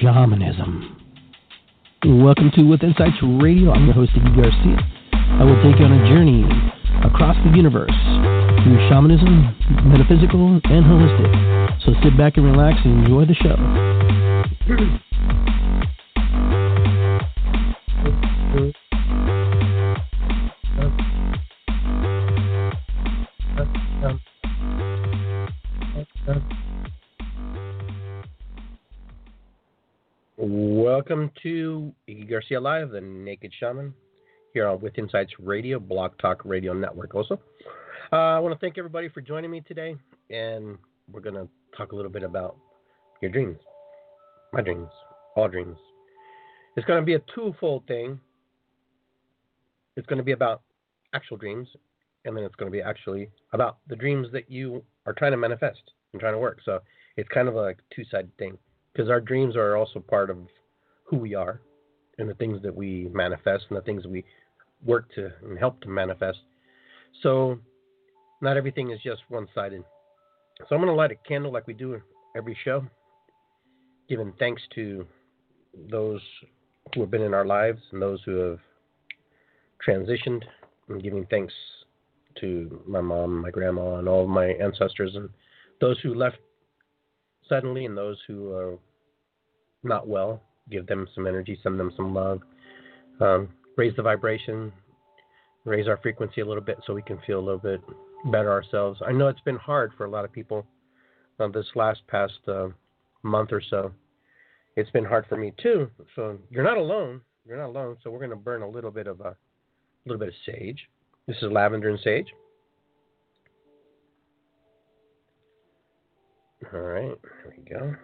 shamanism. Welcome to With Insights Radio. I'm your host, Iggy Garcia. I will take you on a journey across the universe through shamanism, metaphysical, and holistic. So sit back and relax and enjoy the show. Live, the Naked Shaman, here on With Insights Radio, Blog Talk Radio Network. Also, uh, I want to thank everybody for joining me today, and we're going to talk a little bit about your dreams, my dreams, all dreams. It's going to be a twofold thing. It's going to be about actual dreams, and then it's going to be actually about the dreams that you are trying to manifest and trying to work. So it's kind of a two-sided thing because our dreams are also part of who we are and the things that we manifest and the things we work to and help to manifest. So not everything is just one-sided. So I'm going to light a candle like we do every show, giving thanks to those who have been in our lives and those who have transitioned, and giving thanks to my mom, my grandma, and all of my ancestors, and those who left suddenly, and those who are not well. Give them some energy, send them some love, um, raise the vibration, raise our frequency a little bit so we can feel a little bit better ourselves. I know it's been hard for a lot of people uh, this last past uh, month or so. It's been hard for me too. So you're not alone. You're not alone. So we're going to burn a little bit of a, a little bit of sage. This is lavender and sage. All right, there we go.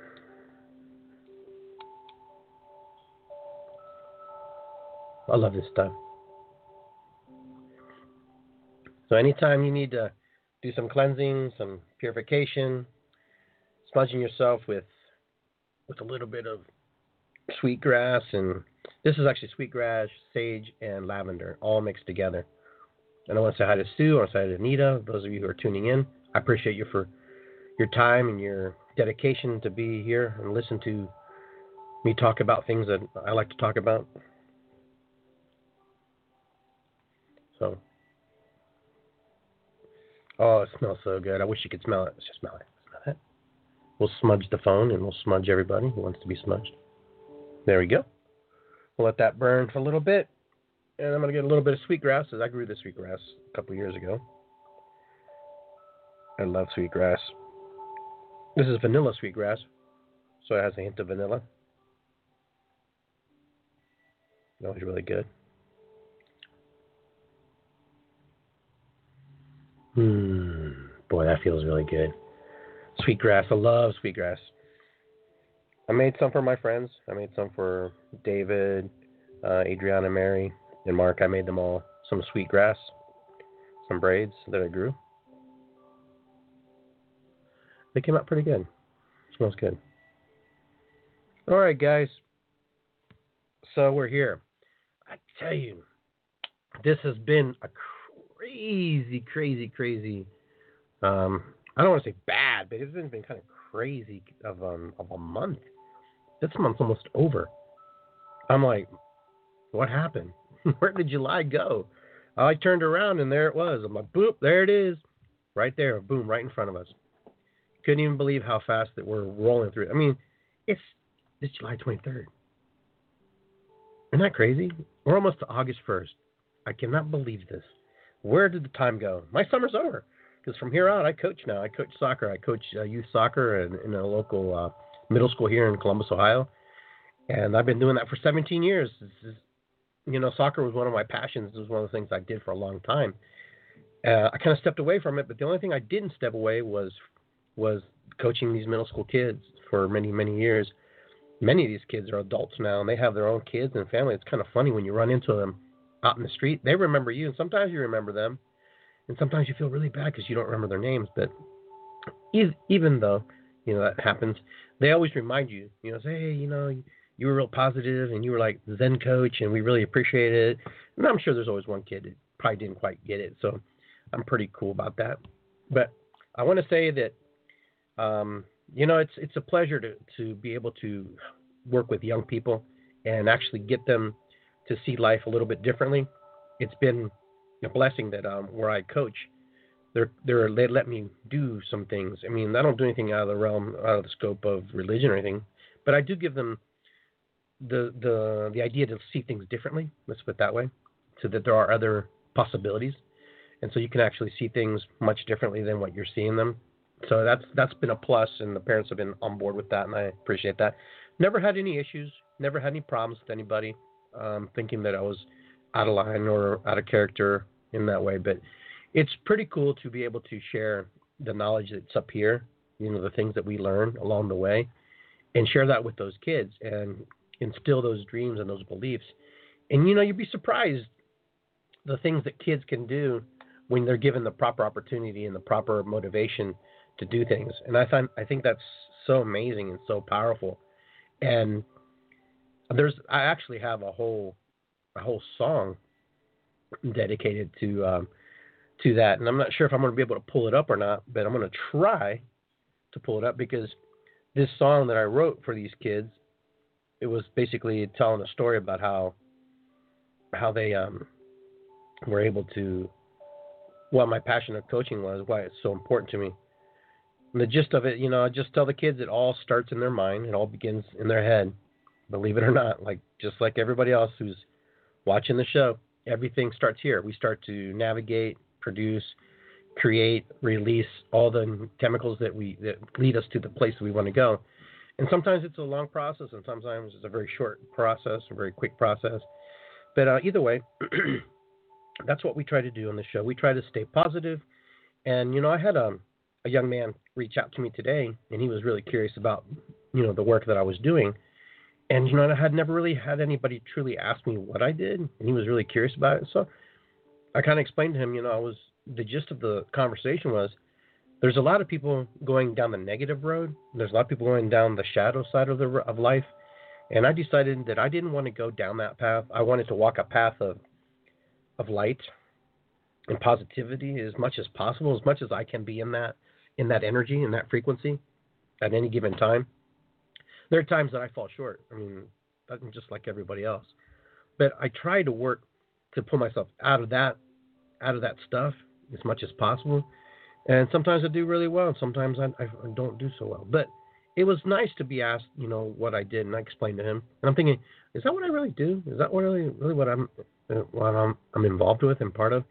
I love this stuff. So anytime you need to do some cleansing, some purification, smudging yourself with with a little bit of sweet grass and this is actually sweet grass, sage, and lavender all mixed together. And I want to say hi to Sue. I want to say hi to Anita. Those of you who are tuning in, I appreciate you for your time and your dedication to be here and listen to me talk about things that I like to talk about. So, oh, it smells so good. I wish you could smell it. Let's just smell it. Smell it. We'll smudge the phone and we'll smudge everybody who wants to be smudged. There we go. We'll let that burn for a little bit. And I'm going to get a little bit of sweetgrass, as I grew this sweetgrass a couple years ago. I love sweetgrass. This is vanilla sweetgrass, so it has a hint of vanilla. Always really good. Hmm. Boy, that feels really good. Sweetgrass. I love sweetgrass. I made some for my friends. I made some for David, uh, Adriana, Mary, and Mark. I made them all some sweetgrass, some braids that I grew. They came out pretty good. Smells good. All right, guys. So we're here. I tell you, this has been a crazy, crazy, crazy. Um, I don't want to say bad, but it's been, been kind of crazy of um of a month. This month's almost over. I'm like, what happened? Where did July go? I turned around and there it was. I'm like, boop, there it is, right there, boom, right in front of us. Couldn't even believe how fast that we're rolling through. I mean, it's it's July 23rd. Isn't that crazy? We're almost to August 1st. I cannot believe this. Where did the time go? My summer's over. Because from here on, I coach now. I coach soccer. I coach uh, youth soccer in, in a local uh, middle school here in Columbus, Ohio. And I've been doing that for 17 years. Is, you know, soccer was one of my passions. It was one of the things I did for a long time. Uh, I kind of stepped away from it, but the only thing I didn't step away was was coaching these middle school kids for many many years. Many of these kids are adults now, and they have their own kids and family. It's kind of funny when you run into them out in the street. They remember you, and sometimes you remember them, and sometimes you feel really bad because you don't remember their names. But even though you know that happens, they always remind you. You know, say, hey, you know, you were real positive, and you were like Zen coach, and we really appreciate it. And I'm sure there's always one kid that probably didn't quite get it, so I'm pretty cool about that. But I want to say that um, you know, it's it's a pleasure to to be able to work with young people and actually get them to see life a little bit differently. It's been a blessing that um, where I coach, they're they're they let me do some things. I mean, I don't do anything out of the realm, out of the scope of religion or anything, but I do give them the the the idea to see things differently. Let's put it that way, so that there are other possibilities, and so you can actually see things much differently than what you're seeing them. So that's that's been a plus, and the parents have been on board with that, and I appreciate that. Never had any issues, never had any problems with anybody um, thinking that I was out of line or out of character in that way. But it's pretty cool to be able to share the knowledge that's up here, you know, the things that we learn along the way, and share that with those kids and instill those dreams and those beliefs. And you know, you'd be surprised the things that kids can do when they're given the proper opportunity and the proper motivation to do things. And I find I think that's so amazing and so powerful. And there's I actually have a whole a whole song dedicated to um, to that, and I'm not sure if I'm going to be able to pull it up or not, but I'm going to try to pull it up because this song that I wrote for these kids, it was basically telling a story about how how they um, were able to what my passion of coaching was, why it's so important to me. And the gist of it, you know, I just tell the kids it all starts in their mind, it all begins in their head. Believe it or not, like just like everybody else who's watching the show, everything starts here. We start to navigate, produce, create, release all the chemicals that we that lead us to the place that we want to go. And sometimes it's a long process, and sometimes it's a very short process, a very quick process. But uh, either way, that's what we try to do on the show. We try to stay positive. And you know, I had a, um, a young man reach out to me today, and he was really curious about you know the work that I was doing and you know, I had never really had anybody truly ask me what I did, and he was really curious about it. So I kind of explained to him, you know, I was the gist of the conversation was there's a lot of people going down the negative road. There's a lot of people going down the shadow side of the of life, and I decided that I didn't want to go down that path. I wanted to walk a path of of light and positivity as much as possible, as much as I can be in that in that energy in that frequency at any given time there are times that I fall short. I mean, I'm just like everybody else. But I try to work to pull myself out of that out of that stuff as much as possible. And sometimes I do really well, and sometimes I, I don't do so well. But it was nice to be asked, you know, what I did, and I explained to him. And I'm thinking, is that what I really do? Is that really, really what I'm, what I'm, I'm involved with and part of?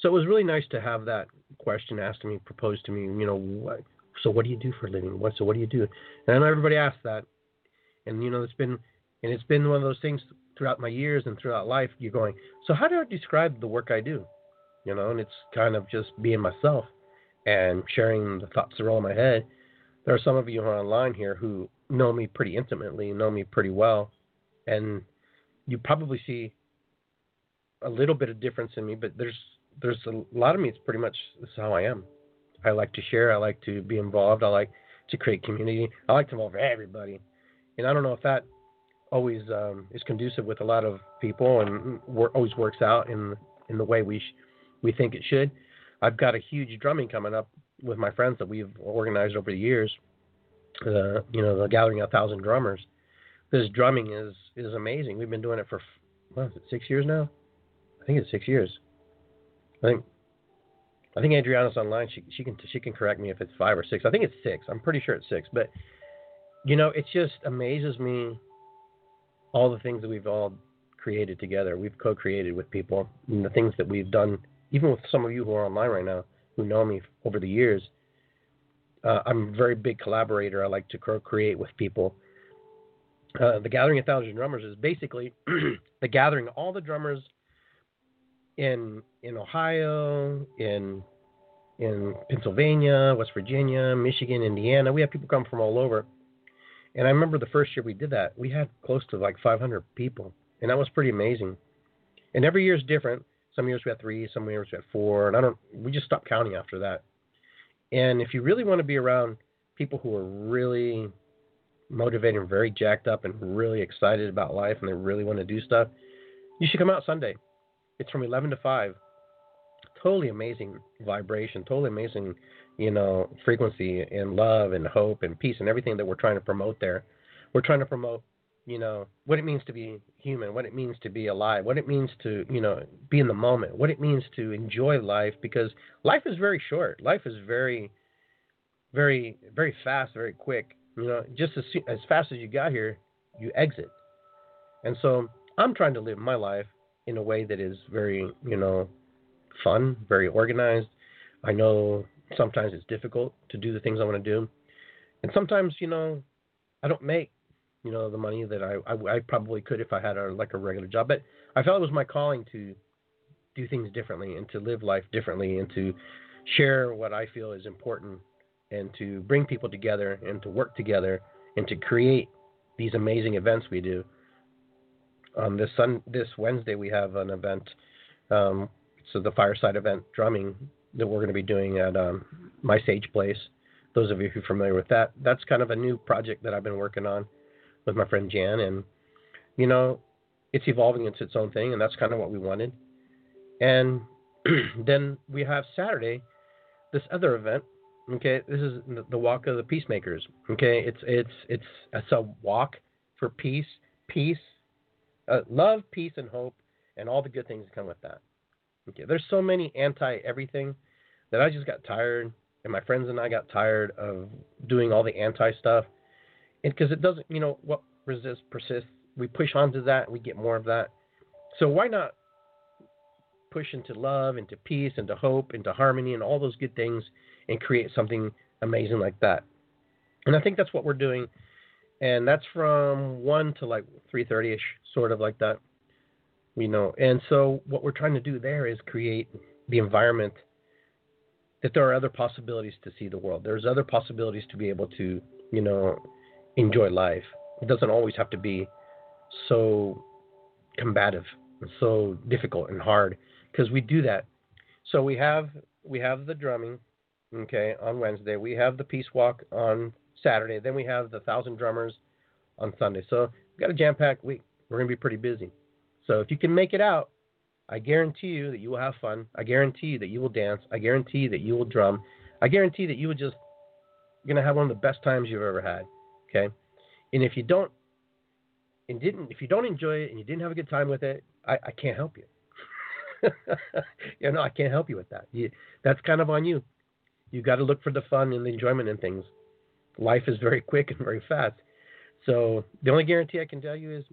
So it was really nice to have that question asked to me, proposed to me. You know, what, so what do you do for a living? What, so what do you do? And everybody asks that, and you know, it's been and it's been one of those things throughout my years and throughout life. You're going, so how do I describe the work I do? You know, and it's kind of just being myself and sharing the thoughts that roll in my head. There are some of you who are online here who know me pretty intimately, know me pretty well, and you probably see a little bit of difference in me, but there's there's a lot of me. It's pretty much is how I am. I like to share. I like to be involved. I like to create community. I like to involve everybody and I don't know if that always um, is conducive with a lot of people and wor- always works out in in the way we sh- we think it should. I've got a huge drumming coming up with my friends that we've organized over the years. Uh, you know, the gathering of thousand drummers. This drumming is is amazing. We've been doing it for what is it, six years now? I think it's six years. I think I think Adriana's online. She she can she can correct me if it's five or six. I think it's six. I'm pretty sure it's six. But you know, it just amazes me all the things that we've all created together. We've co-created with people, and the things that we've done, even with some of you who are online right now, who know me over the years. Uh, I'm a very big collaborator. I like to co-create with people. Uh, the Gathering of Thousand Drummers is basically the gathering all the drummers in in Ohio, in in Pennsylvania, West Virginia, Michigan, Indiana. We have people come from all over and I remember the first year we did that, we had close to like 500 people, and that was pretty amazing. And every year is different. Some years we had three, some years we had four, and I don't. We just stopped counting after that. And if you really want to be around people who are really motivated and very jacked up and really excited about life and they really want to do stuff, you should come out Sunday. It's from 11 to 5. Totally amazing vibration, totally amazing you know, frequency and love and hope and peace and everything that we're trying to promote there. We're trying to promote, you know, what it means to be human, what it means to be alive, what it means to, you know, be in the moment, what it means to enjoy life because life is very short. Life is very, very, very fast, very quick. You know, just as as fast as you got here, you exit. And so I'm trying to live my life in a way that is very, you know, fun, very organized. I know sometimes it's difficult to do the things I want to do, and sometimes, you know, I don't make, you know, the money that I I, I probably could if I had a like a regular job. But I felt it was my calling to do things differently and to live life differently and to share what I feel is important and to bring people together and to work together and to create these amazing events we do. On this sun, this Wednesday, we have an event. Um, so the fireside event drumming that we're going to be doing at um, my Sage Place. Those of you who are familiar with that, that's kind of a new project that I've been working on with my friend Jan, and you know, it's evolving into its own thing, and that's kind of what we wanted. And then we have Saturday, this other event. Okay, this is the Walk of the Peacemakers. Okay, it's it's it's it's a walk for peace, peace, uh, love, peace, and hope, and all the good things that come with that. Okay, there's so many anti everything that I just got tired, and my friends and I got tired of doing all the anti stuff, because it doesn't, you know, what resists persists. We push onto that, and we get more of that. So why not push into love, into peace, into hope, into harmony, and all those good things, and create something amazing like that? And I think that's what we're doing, and that's from one to like 3:30ish, sort of like that. We know, and so what we're trying to do there is create the environment that there are other possibilities to see the world. There's other possibilities to be able to, you know, enjoy life. It doesn't always have to be so combative and so difficult and hard because we do that. So we have we have the drumming, okay, on Wednesday. We have the peace walk on Saturday. Then we have the thousand drummers on Sunday. So we've got a jam-packed week. We're gonna be pretty busy. So if you can make it out, I guarantee you that you will have fun. I guarantee you that you will dance. I guarantee you that you will drum. I guarantee that you will just you're gonna have one of the best times you've ever had. Okay, and if you don't and didn't if you don't enjoy it and you didn't have a good time with it, I, I can't help you. you know, I can't help you with that. You, that's kind of on you. You got to look for the fun and the enjoyment in things. Life is very quick and very fast. So the only guarantee I can tell you is,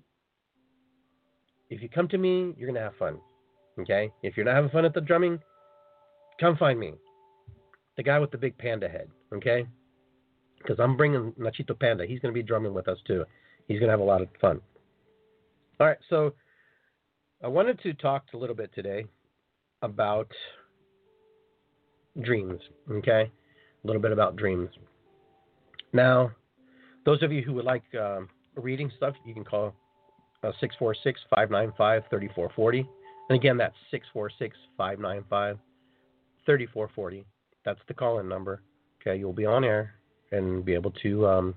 if you come to me, you're gonna have fun. Okay? If you're not having fun at the drumming, come find me. The guy with the big panda head. Okay? Because I'm bringing Nachito Panda. He's to be drumming with us too. He's to have a lot of fun. All right, so I wanted to talk a little bit today about dreams. Okay? A little bit about dreams. Now, those of you who would like um, reading stuff, you can call 646 595 3440. And again, that's 646 595 3440. That's the call in number. Okay, you'll be on air and be able to um,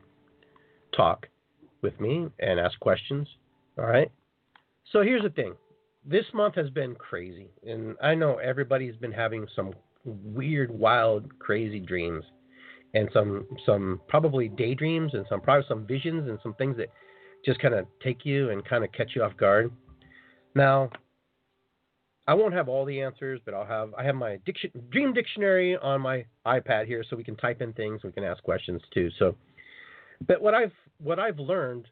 talk with me and ask questions. All right. So here's the thing this month has been crazy. And I know everybody's been having some weird, wild, crazy dreams. And some, some probably daydreams, and some probably some visions, and some things that just kind of take you and kind of catch you off guard. Now, I won't have all the answers, but I'll have I have my diction, dream dictionary on my iPad here, so we can type in things, we can ask questions too. So, but what I've what I've learned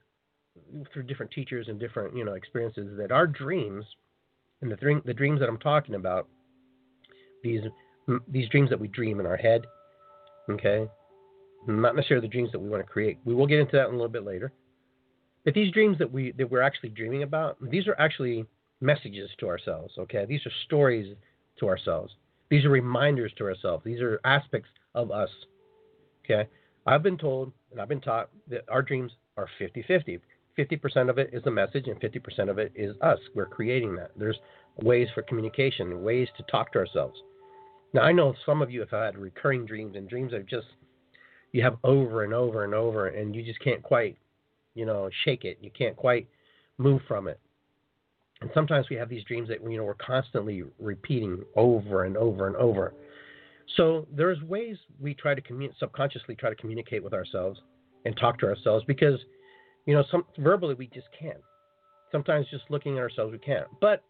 through different teachers and different you know experiences that our dreams and the dream the dreams that I'm talking about these these dreams that we dream in our head, okay, not necessarily the dreams that we want to create. We will get into that in a little bit later. But these dreams that we that we're actually dreaming about, these are actually messages to ourselves, okay? These are stories to ourselves. These are reminders to ourselves. These are aspects of us, okay? I've been told and I've been taught that our dreams are 50 50. 50% of it is the message, and 50% of it is us. We're creating that. There's ways for communication, ways to talk to ourselves. Now, I know some of you have had recurring dreams, and dreams are just, you have over and over and over, and you just can't quite, you know, shake it. You can't quite move from it. And sometimes we have these dreams that you know we're constantly repeating over and over and over. So there's ways we try to commun- subconsciously try to communicate with ourselves and talk to ourselves because, you know, some verbally we just can't. Sometimes just looking at ourselves we can't. But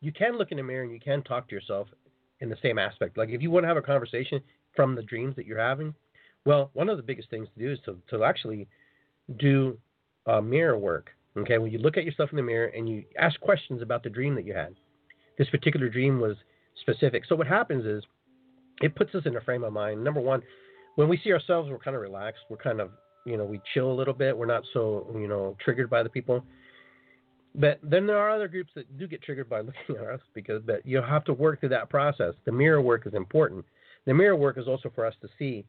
you can look in the mirror and you can talk to yourself in the same aspect. Like if you want to have a conversation from the dreams that you're having, well, one of the biggest things to do is to, to actually do uh, mirror work. Okay, when you look at yourself in the mirror and you ask questions about the dream that you had. This particular dream was specific. So what happens is it puts us in a frame of mind. Number one, when we see ourselves, we're kind of relaxed. We're kind of, you know, we chill a little bit. We're not so, you know, triggered by the people. But then there are other groups that do get triggered by looking at us because but you have to work through that process. The mirror work is important. The mirror work is also for us to see,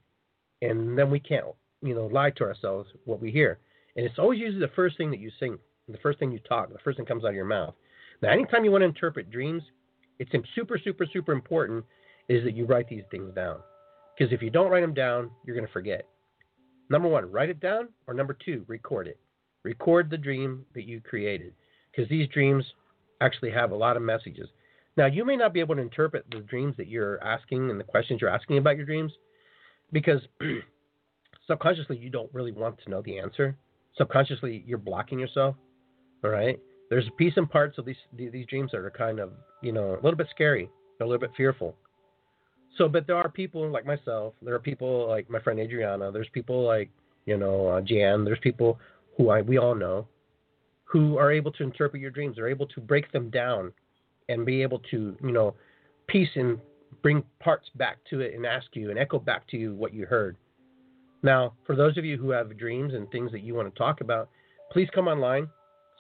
and then we can't, you know, lie to ourselves what we hear. And it's always usually the first thing that you sing, the first thing you talk, the first thing comes out of your mouth. Now, anytime you want to interpret dreams, it's super, super, super important is that you write these things down. Because if you don't write them down, you're going to forget. Number one, write it down, or number two, record it. Record the dream that you created. Because these dreams actually have a lot of messages. Now, you may not be able to interpret the dreams that you're asking and the questions you're asking about your dreams because subconsciously you don't really want to know the answer subconsciously you're blocking yourself. All right. There's a piece and parts of these these dreams that are kind of you know a little bit scary, a little bit fearful. So, but there are people like myself. There are people like my friend Adriana. There's people like you know uh, Jan. There's people who I we all know who are able to interpret your dreams. They're able to break them down and be able to you know piece and bring parts back to it and ask you and echo back to you what you heard. Now, for those of you who have dreams and things that you want to talk about, please come online,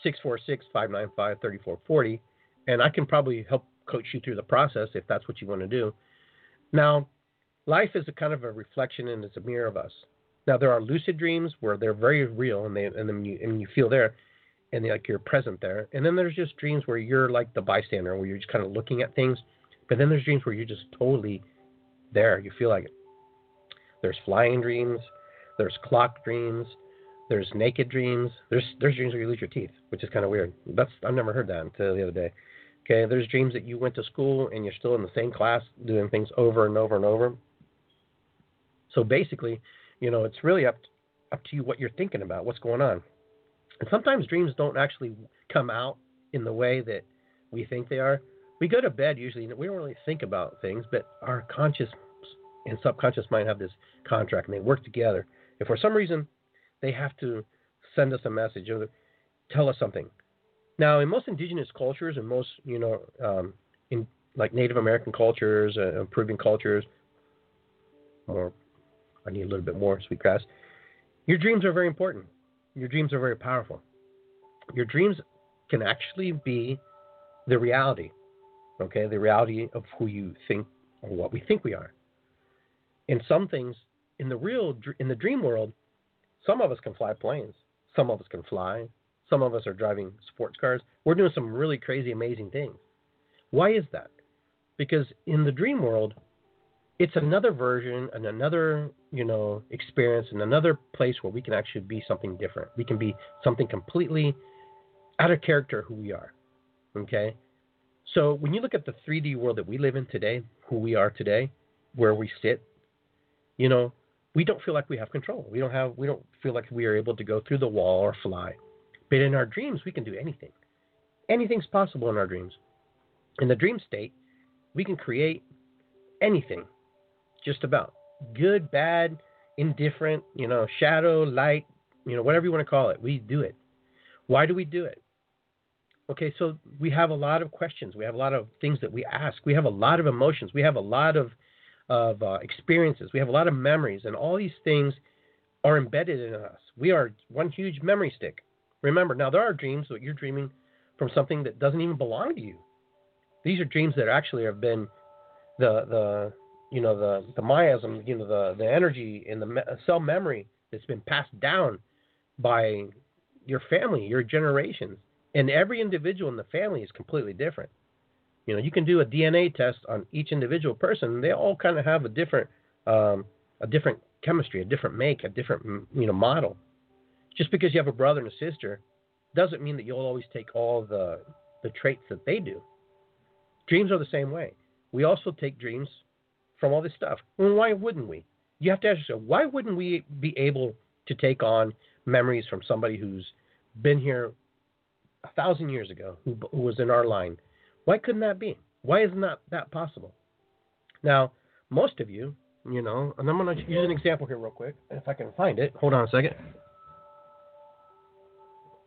646 595 3440, and I can probably help coach you through the process if that's what you want to do. Now, life is a kind of a reflection and it's a mirror of us. Now, there are lucid dreams where they're very real and, they, and, then you, and you feel there and like you're present there. And then there's just dreams where you're like the bystander, where you're just kind of looking at things. But then there's dreams where you're just totally there. You feel like it. There's flying dreams. There's clock dreams. There's naked dreams. There's there's dreams where you lose your teeth, which is kind of weird. That's I've never heard that until the other day. Okay, there's dreams that you went to school and you're still in the same class doing things over and over and over. So basically, you know, it's really up up to you what you're thinking about, what's going on. And sometimes dreams don't actually come out in the way that we think they are. We go to bed usually we don't really think about things, but our conscious and subconscious mind have this contract and they work together. If for some reason they have to send us a message or tell us something. Now, in most indigenous cultures and most, you know, um, in like Native American cultures, uh, Peruvian cultures, more, I need a little bit more sweetgrass. Your dreams are very important. Your dreams are very powerful. Your dreams can actually be the reality, okay, the reality of who you think or what we think we are in some things in the real in the dream world, some of us can fly planes, some of us can fly, some of us are driving sports cars. We're doing some really crazy, amazing things. Why is that? Because in the dream world, it's another version and another, you know, experience and another place where we can actually be something different. We can be something completely out of character who we are. Okay? So when you look at the 3D world that we live in today, who we are today, where we sit, you know, we don't feel like we have control. We don't have we don't feel like we are able to go through the wall or fly. But in our dreams we can do anything. Anything's possible in our dreams. In the dream state, we can create anything. Just about. Good, bad, indifferent, you know, shadow, light, you know, whatever you want to call it. We do it. Why do we do it? Okay, so we have a lot of questions. We have a lot of things that we ask. We have a lot of emotions. We have a lot of of uh, experiences. We have a lot of memories, and all these things are embedded in us. We are one huge memory stick. Remember, now there are dreams that you're dreaming from something that doesn't even belong to you. These are dreams that actually have been the the you know the the miasm, you know the the energy in the me- cell memory that's been passed down by your family, your generations, and every individual in the family is completely different. You know, you can do a DNA test on each individual person. They all kind of have a different, um, a different chemistry, a different make, a different you know model. Just because you have a brother and a sister doesn't mean that you'll always take all the the traits that they do. Dreams are the same way. We also take dreams from all this stuff. Well, why wouldn't we? You have to ask yourself, why wouldn't we be able to take on memories from somebody who's been here a thousand years ago, who, who was in our line? Why couldn't that be? Why isn't that, that possible? Now, most of you, you know, and I'm going to use an example here real quick, if I can find it. Hold on a second.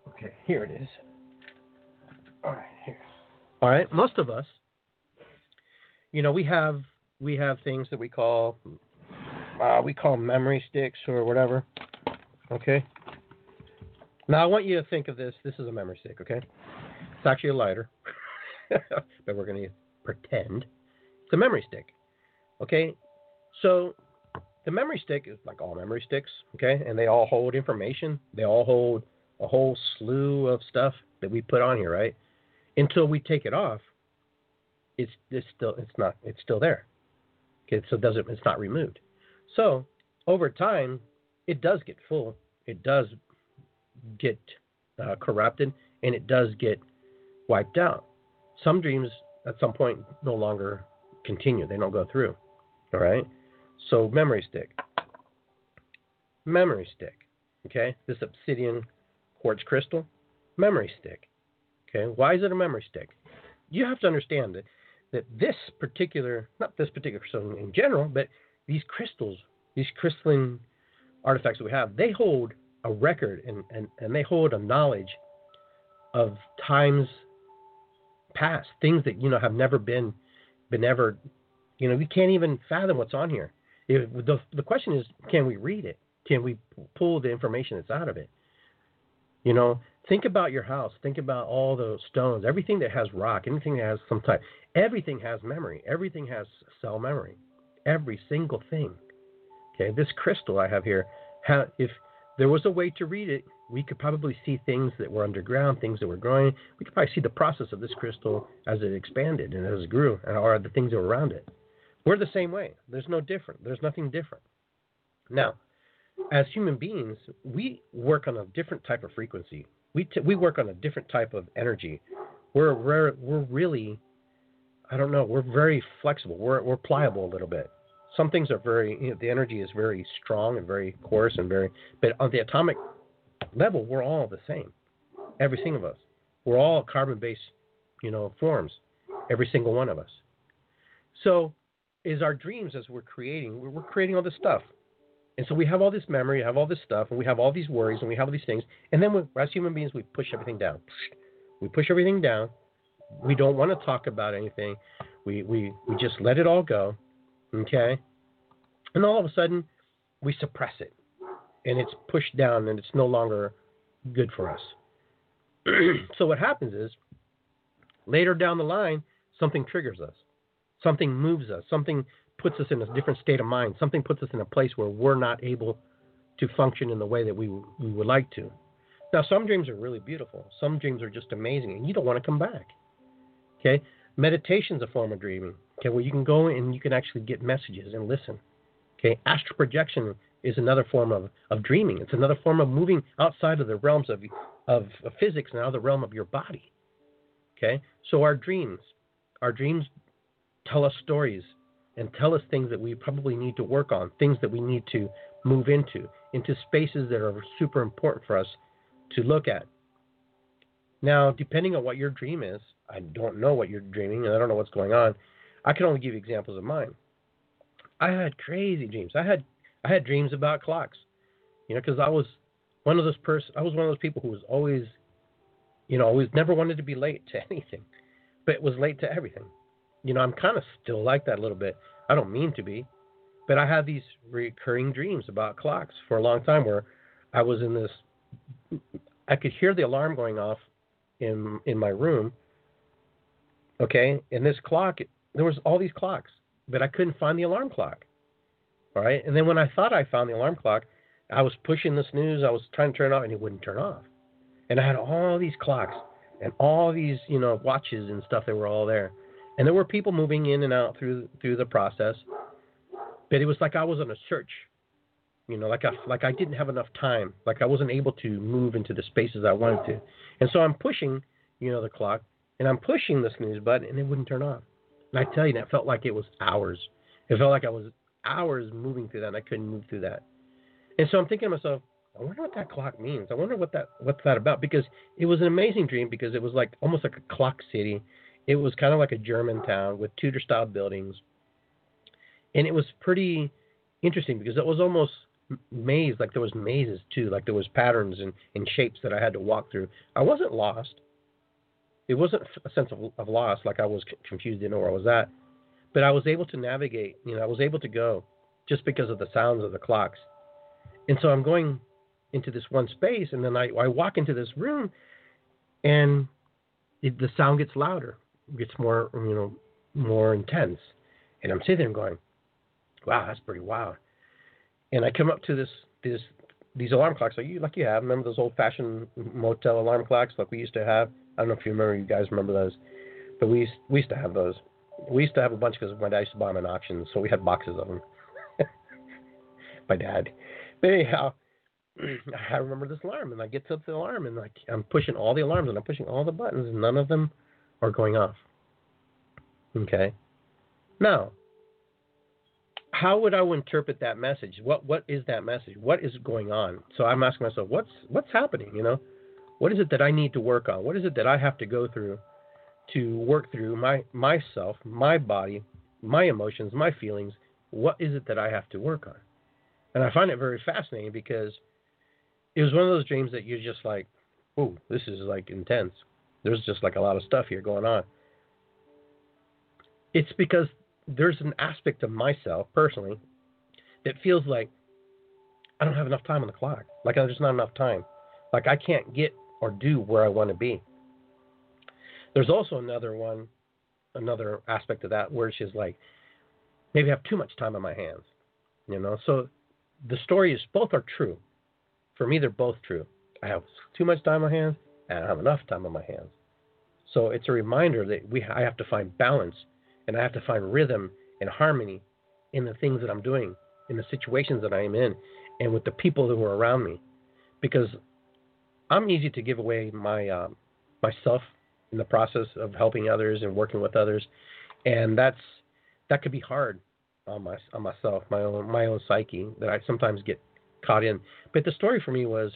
Okay, here it is. All right, here. All right, most of us, you know, we have we have things that we call uh, we call memory sticks or whatever. Okay. Now I want you to think of this. This is a memory stick. Okay. It's actually a lighter, but we're going to pretend it's a memory stick. Okay. So the memory stick is like all memory sticks. Okay, and they all hold information. They all hold a whole slew of stuff that we put on here, right? Until we take it off, it's, it's still it's not it's still there. Okay, so it doesn't it's not removed. So over time, it does get full. It does get uh, corrupted, and it does get wiped out. Some dreams at some point no longer continue; they don't go through. All right. So memory stick, memory stick. Okay, this obsidian quartz crystal, memory stick. Okay, why is it a memory stick? You have to understand that that this particular, not this particular stone in general, but these crystals, these crystalline artifacts that we have, they hold a record and, and, and they hold a knowledge of times past, things that, you know, have never been, been ever, you know, we can't even fathom what's on here. If, the, the question is, can we read it? Can we pull the information that's out of it? You know, think about your house. Think about all those stones, everything that has rock, anything that has some type. Everything has memory. Everything has cell memory. Every single thing. Okay, this crystal I have here, if there was a way to read it, we could probably see things that were underground, things that were growing. We could probably see the process of this crystal as it expanded and as it grew, and or the things that were around it. We're the same way. There's no different. There's nothing different. Now, as human beings, we work on a different type of frequency. We t- we work on a different type of energy. We're we're we're really I don't know. We're very flexible. We're we're pliable a little bit. Some things are very. You know, the energy is very strong and very coarse and very. But on the atomic level, we're all the same. Every single of us. We're all carbon-based, you know, forms. Every single one of us. So, is our dreams as we're creating? We're, creating all this stuff. And so we have all this memory, we have all this stuff, and we have all these worries, and we have all these things. And then we, as human beings, we push everything down. We push everything down, we don't want to talk about anything. We, we, we just let it all go. Okay? And all of a sudden, we suppress it. And it's pushed down and it's no longer good for us. so what happens is, later down the line, something triggers us. Something moves us. Something puts us in a different state of mind. Something puts us in a place where we're not able to function in the way that we, we would like to. Now, some dreams are really beautiful. Some dreams are just amazing, and you don't want to come back. Okay, meditation is a form of dreaming. Okay, where you can go and you can actually get messages and listen. Okay, astral projection is another form of, of dreaming. It's another form of moving outside of the realms of, of, of physics and out of the realm of your body. Okay, so our dreams, our dreams tell us stories and tell us things that we probably need to work on, things that we need to move into, into spaces that are super important for us to look at. Now, depending on what your dream is, I don't know what you're dreaming and I don't know what's going on. I can only give you examples of mine. I had crazy dreams. I had I had dreams about clocks. You know, because I was one of those person. I was one of those people who was always, you know, always never wanted to be late to anything, but was late to everything. You know, I'm kind of still like that a little bit. I don't mean to be, but I had these recurring dreams about clocks for a long time where I was in this. I could hear the alarm going off in in my room, Okay, and this clock, there was all these clocks, but I couldn't find the alarm clock. All right, and then when I thought I found the alarm clock, I was pushing the snooze. I was trying to turn it off, and it wouldn't turn off. And I had all these clocks and all these, you know, watches and stuff that were all there. And there were people moving in and out through through the process. But it was like I was on a search, you know, like I like I didn't have enough time, like I wasn't able to move into the spaces I wanted to. And so I'm pushing, you know, the clock, and I'm pushing the snooze button and it wouldn't turn off. And I tell you, that felt like it was hours. It felt like I was hours moving through that, and I couldn't move through that. And so I'm thinking to myself, I wonder what that clock means. I wonder what that what's that about because it was an amazing dream because it was like almost like a clock city. It was kind of like a German town with Tudor style buildings, and it was pretty interesting because it was almost maze like there was mazes too like there was patterns and, and shapes that i had to walk through i wasn't lost it wasn't a sense of, of loss like i was confused didn't know where i was at but i was able to navigate you know i was able to go just because of the sounds of the clocks and so i'm going into this one space, and then I, I walk into this room, and it, the sound gets louder, gets more you know more intense, and I'm sitting there going, "Wow, that's pretty wild." And I come up to this this these alarm clocks like you like you have. Remember those old fashioned motel alarm clocks like we used to have? I don't know if you remember. You guys remember those? But we used, we used to have those. We used to have a bunch because my dad used to buy them in auctions, so we had boxes of them. my dad. But anyhow, I remember this alarm, and I get to the alarm, and like I'm pushing all the alarms, and I'm pushing all the buttons, and none of them are going off. Okay. Now, how would I interpret that message? What what is that message? What is going on? So I'm asking myself, what's what's happening? You know, what is it that I need to work on? What is it that I have to go through to work through my myself, my body, my emotions, my feelings? What is it that I have to work on? And I find it very fascinating because it was one of those dreams that you're just like, oh, this is like intense." There's just like a lot of stuff here going on. It's because there's an aspect of myself personally that feels like I don't have enough time on the clock. Like there's not enough time. Like I can't get or do where I want to be. There's also another one, another aspect of that where she's like maybe I have too much time on my hands. You know, so the story is both are true. For me, they're both true. I have too much time on my hands, and I have enough time on my hands. So it's a reminder that we I have to find balance, and I have to find rhythm and harmony in the things that I'm doing, in the situations that I am in, and with the people who are around me, because I'm easy to give away my uh, myself in the process of helping others and working with others, and that's that could be hard on my on myself, my own my own psyche that I sometimes get caught in. But the story for me was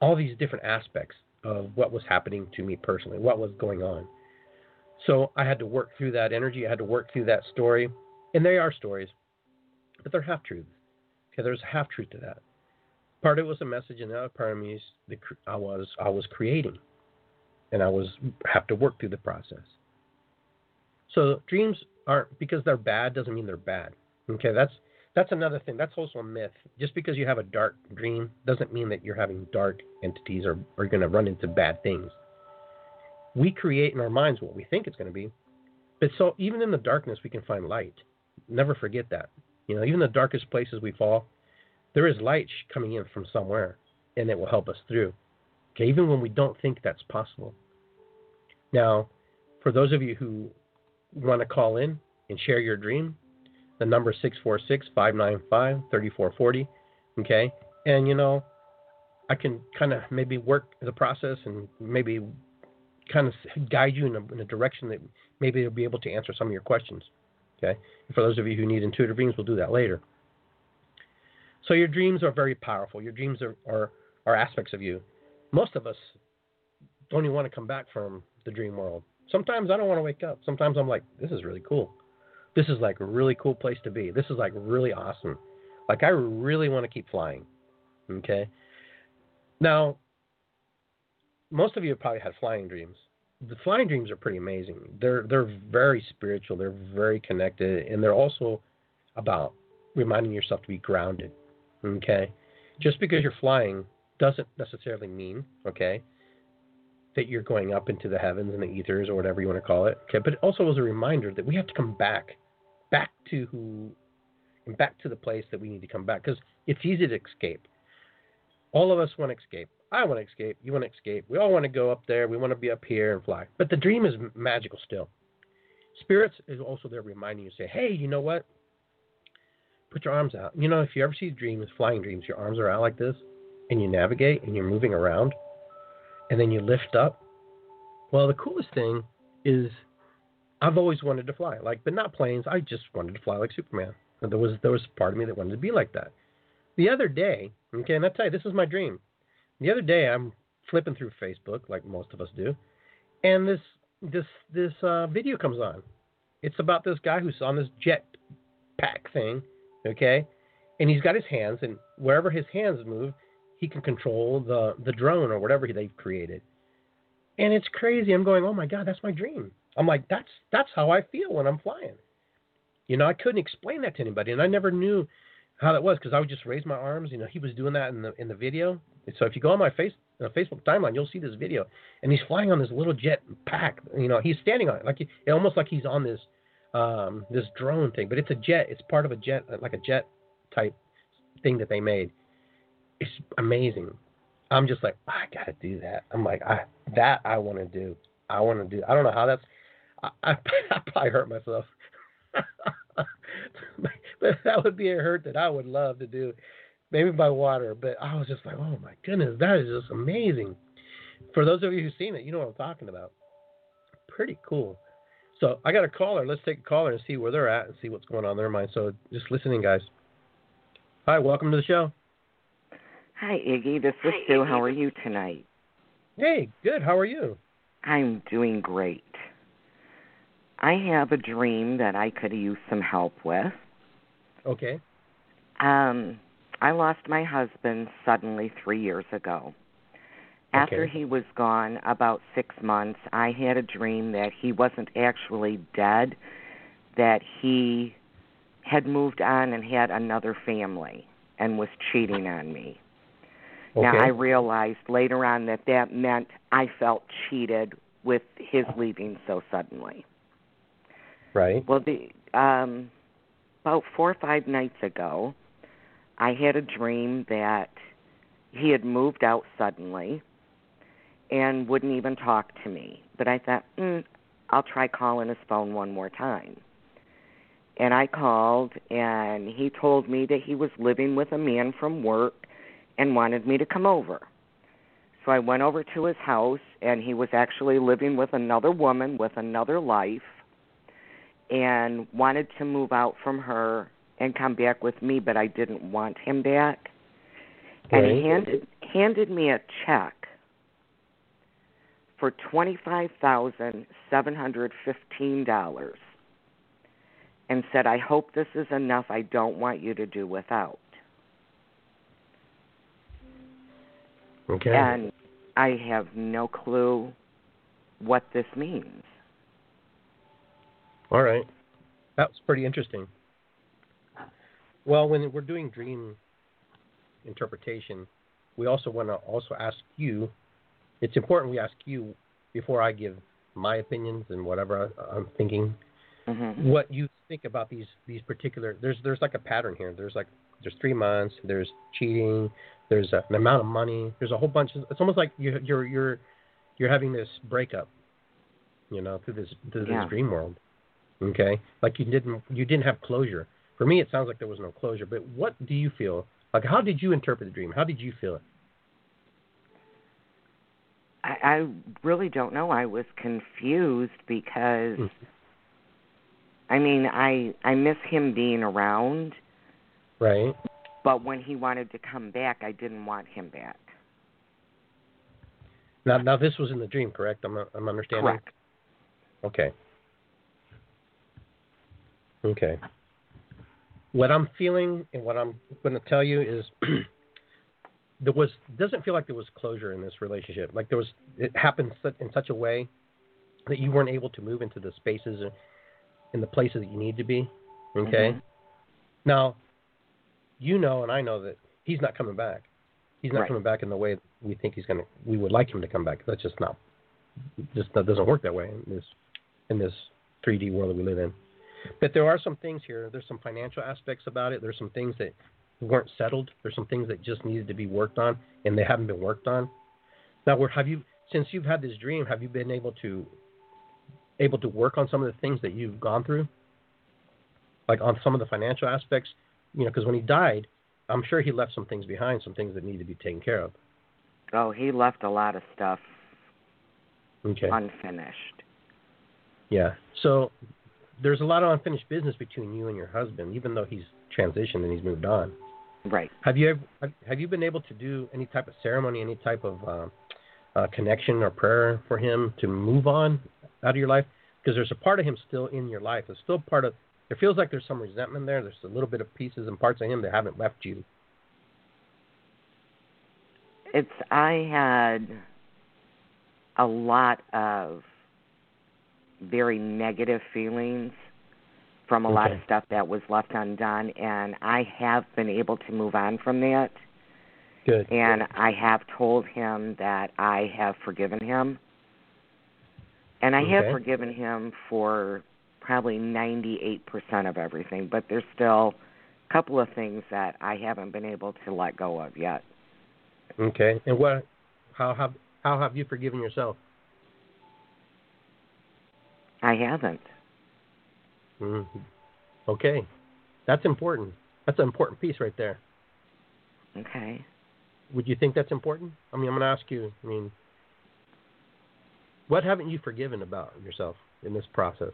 all these different aspects of what was happening to me personally, what was going on. So I had to work through that energy. I had to work through that story, and they are stories, but they're half truths. Okay, there's a half truth to that. Part of it was a message, and the other part of me is the I was I was creating, and I was have to work through the process. So dreams aren't because they're bad doesn't mean they're bad. Okay, that's that's another thing. That's also a myth. Just because you have a dark dream doesn't mean that you're having dark entities or are going to run into bad things. We create in our minds what we think it's going to be. But so even in the darkness, we can find light. Never forget that. You know, even the darkest places we fall, there is light coming in from somewhere, and it will help us through. Okay, even when we don't think that's possible. Now, for those of you who want to call in and share your dream, the number 646-595-3440. Okay, and you know, I can kind of maybe work the process and maybe kind of guide you in a, in a direction that maybe will be able to answer some of your questions. Okay, and for those of you who need intuitive dreams, we'll do that later. So your dreams are very powerful. Your dreams are, are, are aspects of you. Most of us don't even want to come back from the dream world. Sometimes I don't want to wake up. Sometimes I'm like, this is really cool this is like a really cool place to be. This is like really awesome. Like I really want to keep flying. Okay. Now, most of you have probably had flying dreams. The flying dreams are pretty amazing. They're they're very spiritual. They're very connected, and they're also about reminding yourself to be grounded. Okay. Just because you're flying doesn't necessarily mean okay that you're going up into the heavens and the ethers or whatever you want to call it. Okay, but it also was a reminder that we have to come back back to who and back to the place that we need to come back because it's easy to escape. All of us want to escape. I want to escape. You want to escape. We all want to go up there. We want to be up here and fly. But the dream is magical still. Spirits is also there reminding you, say, hey, you know what? Put your arms out. You know, if you ever see dreams, flying dreams, your arms are out like this, and you navigate and you're moving around, and then you lift up. Well, the coolest thing is I've always wanted to fly, like, but not planes. I just wanted to fly like Superman. There was there was part of me that wanted to be like that. The other day, okay, and I tell you, this is my dream. The other day, I'm flipping through Facebook, like most of us do, and this this this uh, video comes on. It's about this guy who's on this jet pack thing, okay, and he's got his hands, and wherever his hands move, he can control the the drone or whatever they've created. And it's crazy. I'm going, oh my god, that's my dream. I'm like, that's that's how I feel when I'm flying. You know, I couldn't explain that to anybody, and I never knew how that was because I would just raise my arms. You know, he was doing that in the in the video. So if you go on my face uh, Facebook timeline, you'll see this video, and he's flying on this little jet pack. You know, he's standing on it like he, almost like he's on this um, this drone thing, but it's a jet. It's part of a jet, like a jet type thing that they made. It's amazing. I'm just like, I gotta do that. I'm like, I that I want to do. I want to do. I don't know how that's. I, I, I probably hurt myself. but that would be a hurt that I would love to do, maybe by water. But I was just like, oh my goodness, that is just amazing. For those of you who've seen it, you know what I'm talking about. Pretty cool. So I got a caller. Let's take a caller and see where they're at and see what's going on in their mind. So just listening, guys. Hi, welcome to the show. Hi, Iggy. This is Hi, Sue. Iggy. How are you tonight? Hey, good. How are you? I'm doing great. I have a dream that I could use some help with. Okay. Um, I lost my husband suddenly three years ago. After okay. he was gone about six months, I had a dream that he wasn't actually dead, that he had moved on and had another family and was cheating on me. Okay. Now I realized later on that that meant I felt cheated with his leaving so suddenly. Right. Well, the um, about four or five nights ago, I had a dream that he had moved out suddenly and wouldn't even talk to me. But I thought, mm, I'll try calling his phone one more time. And I called, and he told me that he was living with a man from work and wanted me to come over. So I went over to his house, and he was actually living with another woman with another life and wanted to move out from her and come back with me, but I didn't want him back. Right. And he handed handed me a check for twenty five thousand seven hundred fifteen dollars and said, I hope this is enough. I don't want you to do without. Okay. And I have no clue what this means. All right. That's pretty interesting. Well, when we're doing dream interpretation, we also want to also ask you. It's important we ask you before I give my opinions and whatever I'm thinking. Mm-hmm. What you think about these these particular? There's there's like a pattern here. There's like there's three months. There's cheating. There's a, an amount of money. There's a whole bunch. Of, it's almost like you, you're you're you're having this breakup. You know, through this through yeah. this dream world. Okay, like you didn't you didn't have closure. For me, it sounds like there was no closure. But what do you feel? Like, how did you interpret the dream? How did you feel it? I, I really don't know. I was confused because, mm-hmm. I mean, I I miss him being around. Right. But when he wanted to come back, I didn't want him back. Now, now this was in the dream, correct? I'm I'm understanding. Correct. Okay. Okay. What I'm feeling and what I'm going to tell you is there was doesn't feel like there was closure in this relationship. Like there was it happened in such a way that you weren't able to move into the spaces and in the places that you need to be. Okay. Mm-hmm. Now, you know, and I know that he's not coming back. He's not right. coming back in the way we think he's going to. We would like him to come back. That's just not. Just that doesn't work that way in this in this 3D world that we live in. But there are some things here. There's some financial aspects about it. There's some things that weren't settled. There's some things that just needed to be worked on, and they haven't been worked on. Now, where have you, since you've had this dream, have you been able to able to work on some of the things that you've gone through, like on some of the financial aspects? You know, because when he died, I'm sure he left some things behind, some things that need to be taken care of. Oh, he left a lot of stuff okay. unfinished. Yeah. So there's a lot of unfinished business between you and your husband, even though he's transitioned and he's moved on. Right. Have you ever, have you been able to do any type of ceremony, any type of uh, uh, connection or prayer for him to move on out of your life? Because there's a part of him still in your life. There's still part of. It feels like there's some resentment there. There's a little bit of pieces and parts of him that haven't left you. It's I had a lot of very negative feelings from a okay. lot of stuff that was left undone and I have been able to move on from that. Good. And I have told him that I have forgiven him. And I okay. have forgiven him for probably 98% of everything, but there's still a couple of things that I haven't been able to let go of yet. Okay. And what how have how have you forgiven yourself? I haven't. Mm-hmm. Okay. That's important. That's an important piece right there. Okay. Would you think that's important? I mean, I'm going to ask you, I mean, what haven't you forgiven about yourself in this process?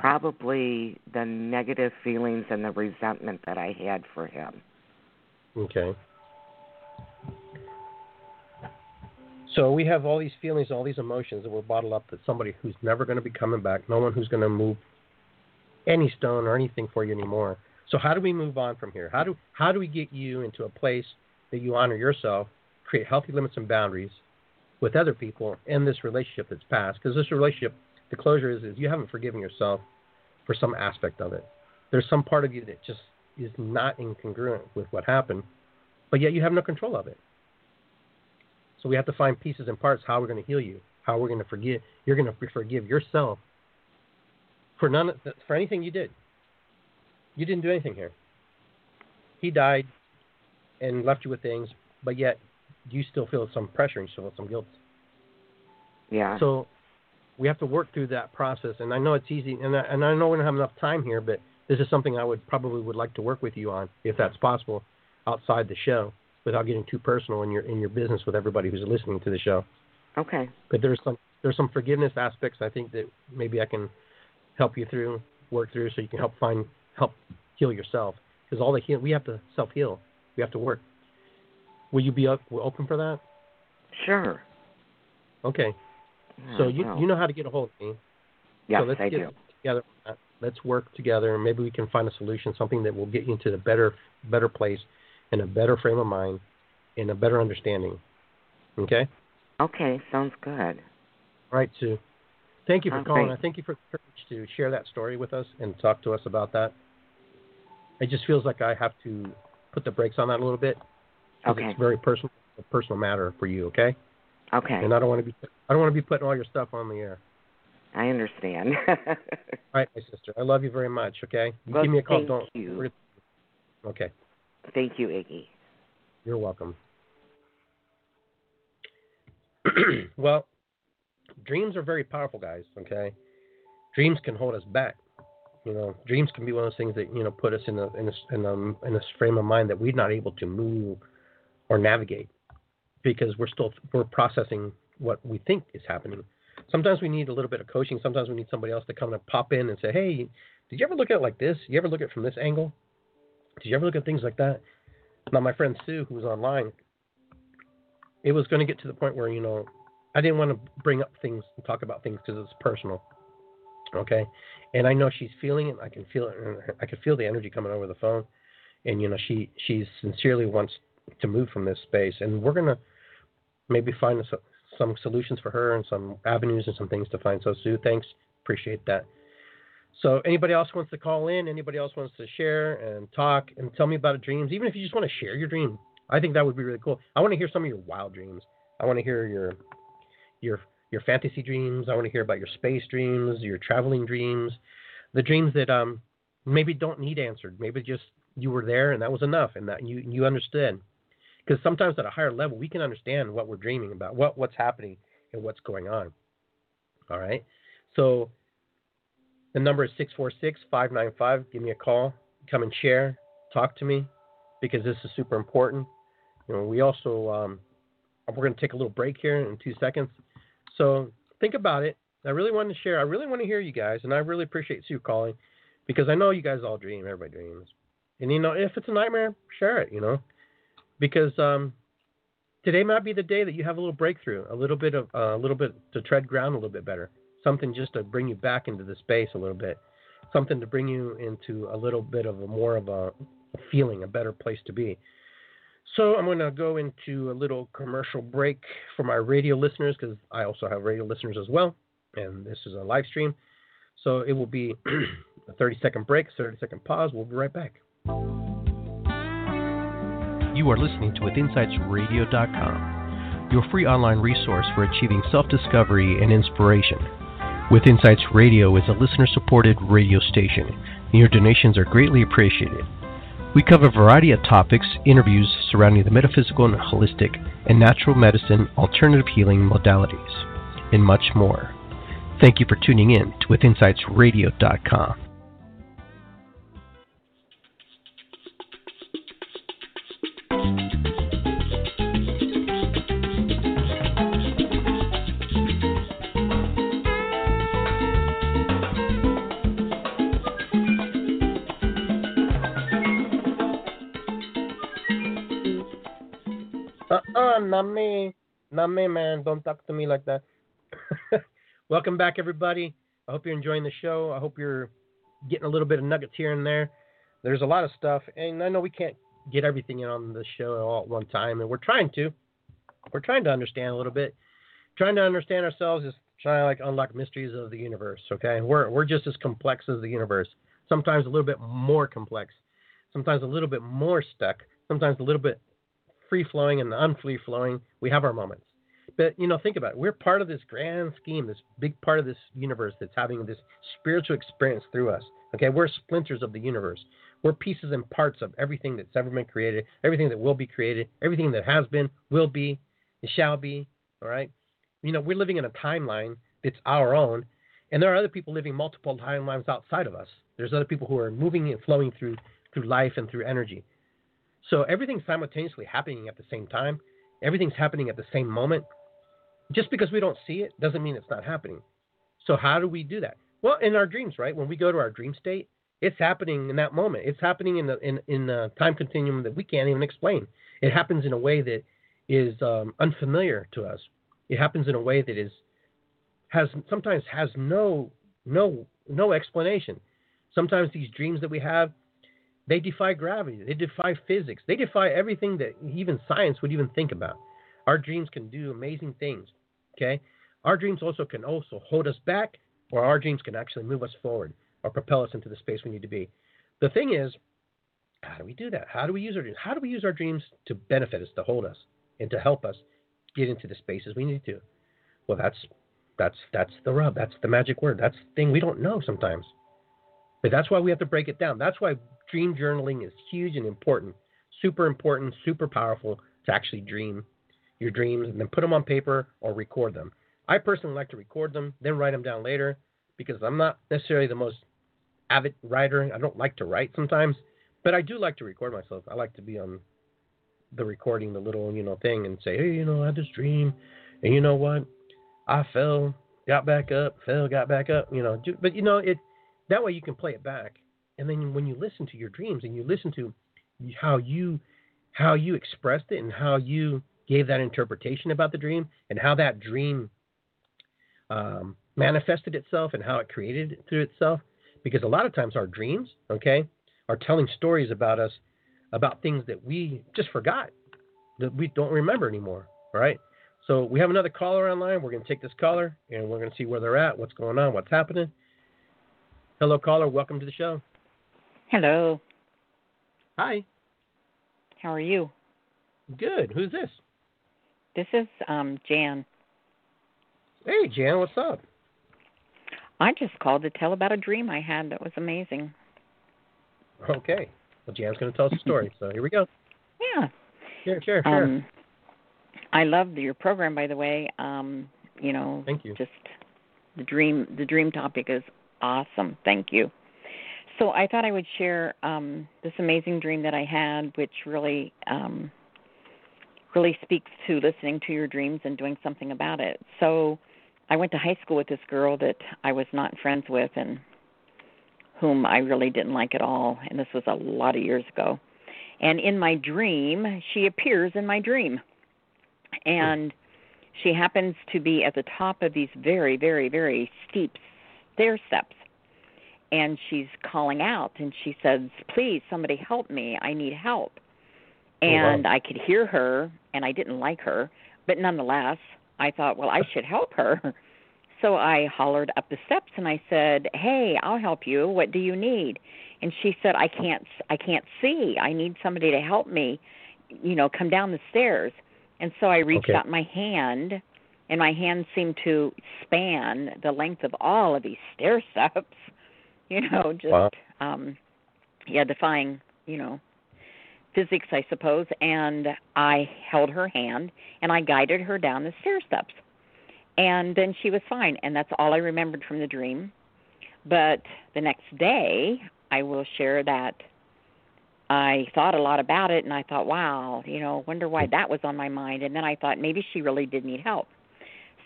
Probably the negative feelings and the resentment that I had for him. Okay. So we have all these feelings, all these emotions that were bottled up that somebody who's never going to be coming back, no one who's going to move any stone or anything for you anymore. So how do we move on from here? How do how do we get you into a place that you honor yourself, create healthy limits and boundaries with other people in this relationship that's past? Because this relationship, the closure is, is you haven't forgiven yourself for some aspect of it. There's some part of you that just is not incongruent with what happened, but yet you have no control of it. So we have to find pieces and parts how we're going to heal you, how we're going to forgive. You're going to forgive yourself for none for anything you did. You didn't do anything here. He died and left you with things, but yet you still feel some pressure and you still feel some guilt. Yeah. So we have to work through that process, and I know it's easy, and I, and I know we don't have enough time here, but this is something I would probably would like to work with you on, if that's possible, outside the show, without getting too personal in your in your business with everybody who's listening to the show. Okay. But there's some there's some forgiveness aspects I think that maybe I can help you through, work through, so you can help find help heal yourself. Because all the heal we have to self heal. We have to work. Will you be up, open for that? Sure. Okay. So mm, you well. you know how to get a hold of me. Yes, so let's I get do. together. Let's work together, and maybe we can find a solution, something that will get you into a better better place, in a better frame of mind, in a better understanding. Okay. Okay, sounds good. All right, Sue. Thank you for Okay. calling. I thank you for the courage to share that story with us and talk to us about that. It just feels like I have to put the brakes on that a little bit. Okay. It's very personal, a personal matter for you. Okay. Okay. And I don't want to be I don't want to be putting all your stuff on the air. I understand. All right, my sister. I love you very much. Okay. Well, give me a call. thank don't. you. Okay. Thank you, Iggy. You're welcome. well, dreams are very powerful, guys. Okay, dreams can hold us back. You know, dreams can be one of those things that you know put us in a in a in a, in a frame of mind that we're not able to move or navigate because we're still we're processing what we think is happening. Sometimes we need a little bit of coaching. Sometimes we need somebody else to come and pop in and say, "Hey, did you ever look at it like this? You ever look at it from this angle? Did you ever look at things like that?" Now, my friend Sue, who was online, it was going to get to the point where you know I didn't want to bring up things and talk about things because it's personal. Okay, and I know she's feeling it. I can feel it. I can feel the energy coming over the phone, and you know she she sincerely wants to move from this space, and we're gonna maybe find some, some solutions for her and some avenues and some things to find. So Sue, thanks, appreciate that. So anybody else wants to call in? Anybody else wants to share and talk and tell me about dreams? Even if you just want to share your dream, I think that would be really cool. I want to hear some of your wild dreams. I want to hear your your your fantasy dreams. I want to hear about your space dreams, your traveling dreams, the dreams that um maybe don't need answered. Maybe just you were there and that was enough, and that you you understood. Because sometimes at a higher level, we can understand what we're dreaming about, what what's happening, and what's going on. All right. So the number is 646 595. Give me a call. Come and share. Talk to me because this is super important. You know, we also um, we're going to take a little break here in two seconds. So think about it. I really want to share. I really want to hear you guys, and I really appreciate Sue calling because I know you guys all dream. Everybody dreams, and you know if it's a nightmare, share it. You know, because um, today might be the day that you have a little breakthrough, a little bit of uh, a little bit to tread ground a little bit better, something just to bring you back into the space a little bit, something to bring you into a little bit of a more of a, a feeling, a better place to be. So I'm going to go into a little commercial break for my radio listeners because I also have radio listeners as well, and this is a live stream. So it will be a 30 second break, 30 second pause. We'll be right back. You are listening to WithinsightsRadio.com, your free online resource for achieving self discovery and inspiration. With Insights Radio is a listener supported radio station, and your donations are greatly appreciated. We cover a variety of topics, interviews surrounding the metaphysical and holistic and natural medicine, alternative healing modalities, and much more. Thank you for tuning in to WithinsightsRadio.com. not me. Not me, man. Don't talk to me like that. Welcome back, everybody. I hope you're enjoying the show. I hope you're getting a little bit of nuggets here and there. There's a lot of stuff, and I know we can't get everything in on the show all at one time, and we're trying to. We're trying to understand a little bit. Trying to understand ourselves is trying to like unlock mysteries of the universe. Okay, we're we're just as complex as the universe. Sometimes a little bit more complex. Sometimes a little bit more stuck. Sometimes a little bit free flowing and the unfree flowing. We have our moments. But you know, think about it. We're part of this grand scheme, this big part of this universe that's having this spiritual experience through us. Okay, we're splinters of the universe. We're pieces and parts of everything that's ever been created, everything that will be created, everything that has been, will be, and shall be. All right. You know, we're living in a timeline that's our own, and there are other people living multiple timelines outside of us. There's other people who are moving and flowing through through life and through energy. So everything's simultaneously happening at the same time. Everything's happening at the same moment. Just because we don't see it doesn't mean it's not happening. So how do we do that? Well, in our dreams, right? When we go to our dream state, it's happening in that moment. It's happening in the in in the time continuum that we can't even explain. It happens in a way that is um, unfamiliar to us. It happens in a way that is has sometimes has no no no explanation. Sometimes these dreams that we have, they defy gravity, they defy physics, they defy everything that even science would even think about. Our dreams can do amazing things. Okay, our dreams also can also hold us back, or our dreams can actually move us forward or propel us into the space we need to be. The thing is, how do we do that? How do we use our dreams? How do we use our dreams to benefit us, to hold us, and to help us get into the spaces we need to? Well, that's that's that's the rub. That's the magic word. That's the thing we don't know sometimes. But that's why we have to break it down. That's why dream journaling is huge and important, super important, super powerful to actually dream your dreams and then put them on paper or record them. I personally like to record them, then write them down later because I'm not necessarily the most avid writer. I don't like to write sometimes, but I do like to record myself. I like to be on the recording, the little you know thing, and say, hey, you know, I had this dream, and you know what, I fell, got back up, fell, got back up. You know, but you know it. That way you can play it back, and then when you listen to your dreams and you listen to how you how you expressed it and how you gave that interpretation about the dream and how that dream um, manifested itself and how it created it through itself. Because a lot of times our dreams, okay, are telling stories about us, about things that we just forgot, that we don't remember anymore. All right. So we have another caller online. We're going to take this caller and we're going to see where they're at, what's going on, what's happening. Hello, caller. Welcome to the show. Hello. Hi. How are you? Good. Who's this? This is um Jan. Hey, Jan. What's up? I just called to tell about a dream I had that was amazing. Okay. Well, Jan's going to tell us a story. so here we go. Yeah. Sure, sure, sure. Um, I love your program, by the way. Um, you know, Thank you. Just the dream. The dream topic is awesome. Thank you. So I thought I would share um, this amazing dream that I had, which really, um, really speaks to listening to your dreams and doing something about it. So I went to high school with this girl that I was not friends with and whom I really didn't like at all, and this was a lot of years ago. And in my dream, she appears in my dream. And she happens to be at the top of these very, very, very steep stair steps. And she's calling out and she says, Please, somebody help me. I need help. And oh, wow. I could hear her, and I didn't like her, but nonetheless, I thought, well, I should help her. So I hollered up the steps and I said, "Hey, I'll help you. What do you need?" And she said, "I can't I can't see. I need somebody to help me, you know, come down the stairs." And so I reached Okay. out my hand and my hand seemed to span the length of all of these stair steps. You know, just Wow. um yeah, defying, you know, physics, I suppose, and I held her hand and I guided her down the stair steps. And then she was fine, and that's all I remembered from the dream. But the next day, I will share that I thought a lot about it and I thought, wow, you know, wonder why that was on my mind. And then I thought maybe she really did need help.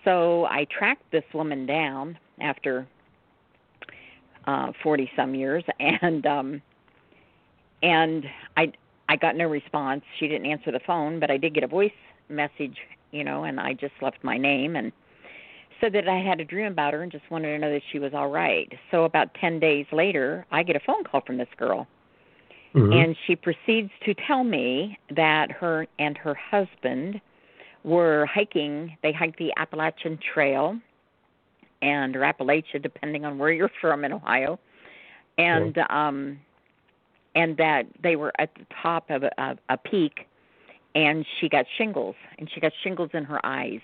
So I tracked this woman down after uh 40 some years and um and I I got no response. She didn't answer the phone, but I did get a voice message, you know, and I just left my name and said that I had a dream about her and just wanted to know that she was all right. So about 10 days later, I get a phone call from this girl Mhm. and she proceeds to tell me that her and her husband were hiking. They hiked the Appalachian Trail and or Appalachia, depending on where you're from in Ohio, and um, and that they were at the top of a, a, a peak, and she got shingles, and she got shingles in her eyes,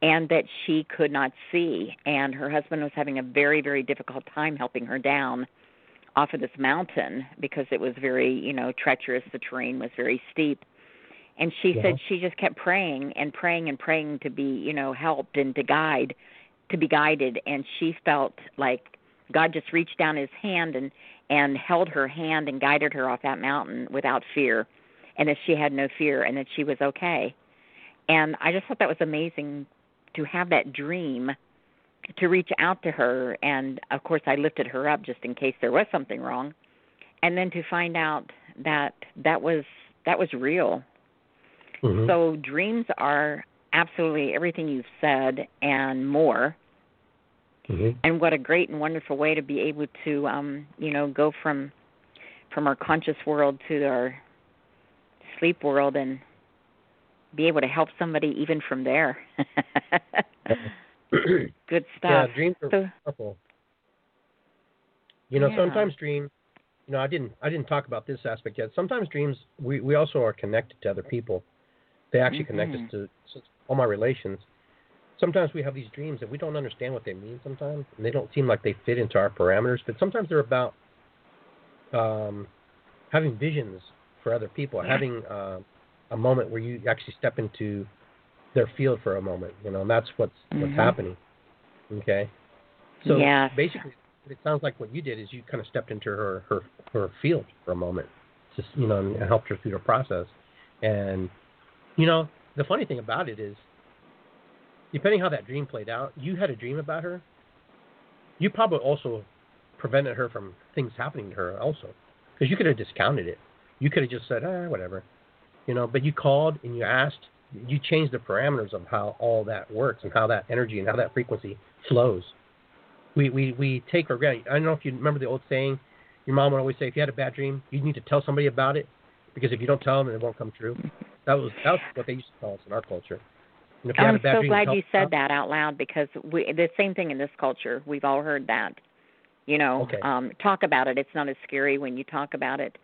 and that she could not see, and her husband was having a very very difficult time helping her down off of this mountain because it was very you know treacherous. The terrain was very steep and she Yeah. said she just kept praying and praying and praying to be you know helped and to guide to be guided. And she felt like god just reached down his hand and and held her hand and guided her off that mountain without fear. And that she had no fear and that she was okay. And i just thought that was amazing to have that dream to reach out to her. And of course I lifted her up just in case there was something wrong. And then to find out that that was that was real. Mhm. So dreams are absolutely everything you've said and more Mhm. and what a great and wonderful way to be able to um you know go from from our conscious world to our sleep world and be able to help somebody even from there. Good stuff. yeah, dreams are So- powerful. You know, Yeah. sometimes dreams. You know, I didn't. I didn't talk about this aspect yet. Sometimes dreams. We we also are connected to other people. They actually connect us Mhm. to all my relations. Sometimes we have these dreams that we don't understand what they mean. Sometimes, and they don't seem like they fit into our parameters. But sometimes they're about um, having visions for other people, Yeah. having uh, a moment where you actually step into their field for a moment. You know, and that's what's what's Mhm. happening. Okay. So Yes. basically, it sounds like what you did is you kind of stepped into her her her field for a moment, just you know, and helped her through the process. And you know, the funny thing about it is, depending how that dream played out, you had a dream about her. You probably also prevented her from things happening to her also, because you could have discounted it. You could have just said, ah, whatever, you know. But you called and you asked. You changed the parameters of how all that works and how that energy and how that frequency flows we, we, we take for granted. I don't know if you remember the old saying. Your mom would always say, if you had a bad dream, you need to tell somebody about it, because if you don't tell them, it won't come true. That was that was what they used to tell us in our culture. You I'm so glad you said about that out loud because we the same thing in this culture. We've all heard that. You know, Okay. um talk about it. It's not as scary when you talk about it.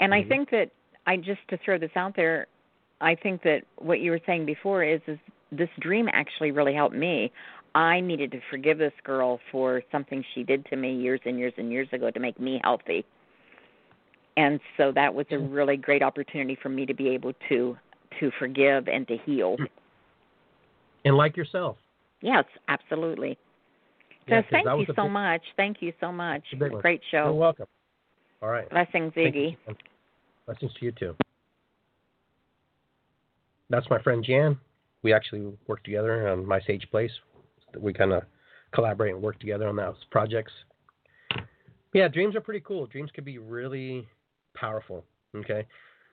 And I Mhm. think that I just to throw this out there, I think that what you were saying before is is this dream actually really helped me. I needed to forgive this girl for something she did to me years and years and years ago to make me healthy. And so that was a really great opportunity for me to be able to to forgive and to heal. Mm. And like yourself. Yes, absolutely. So Yeah, thank you so big- much. Thank you so much. It's a big one. Great You're show. welcome. All right. Blessings, Iggy. Blessings to you too. that's my friend Jan. We actually work together on My Sage Place. We kind of collaborate and work together on those projects. Yeah, dreams are pretty cool. Dreams can be really powerful. Okay.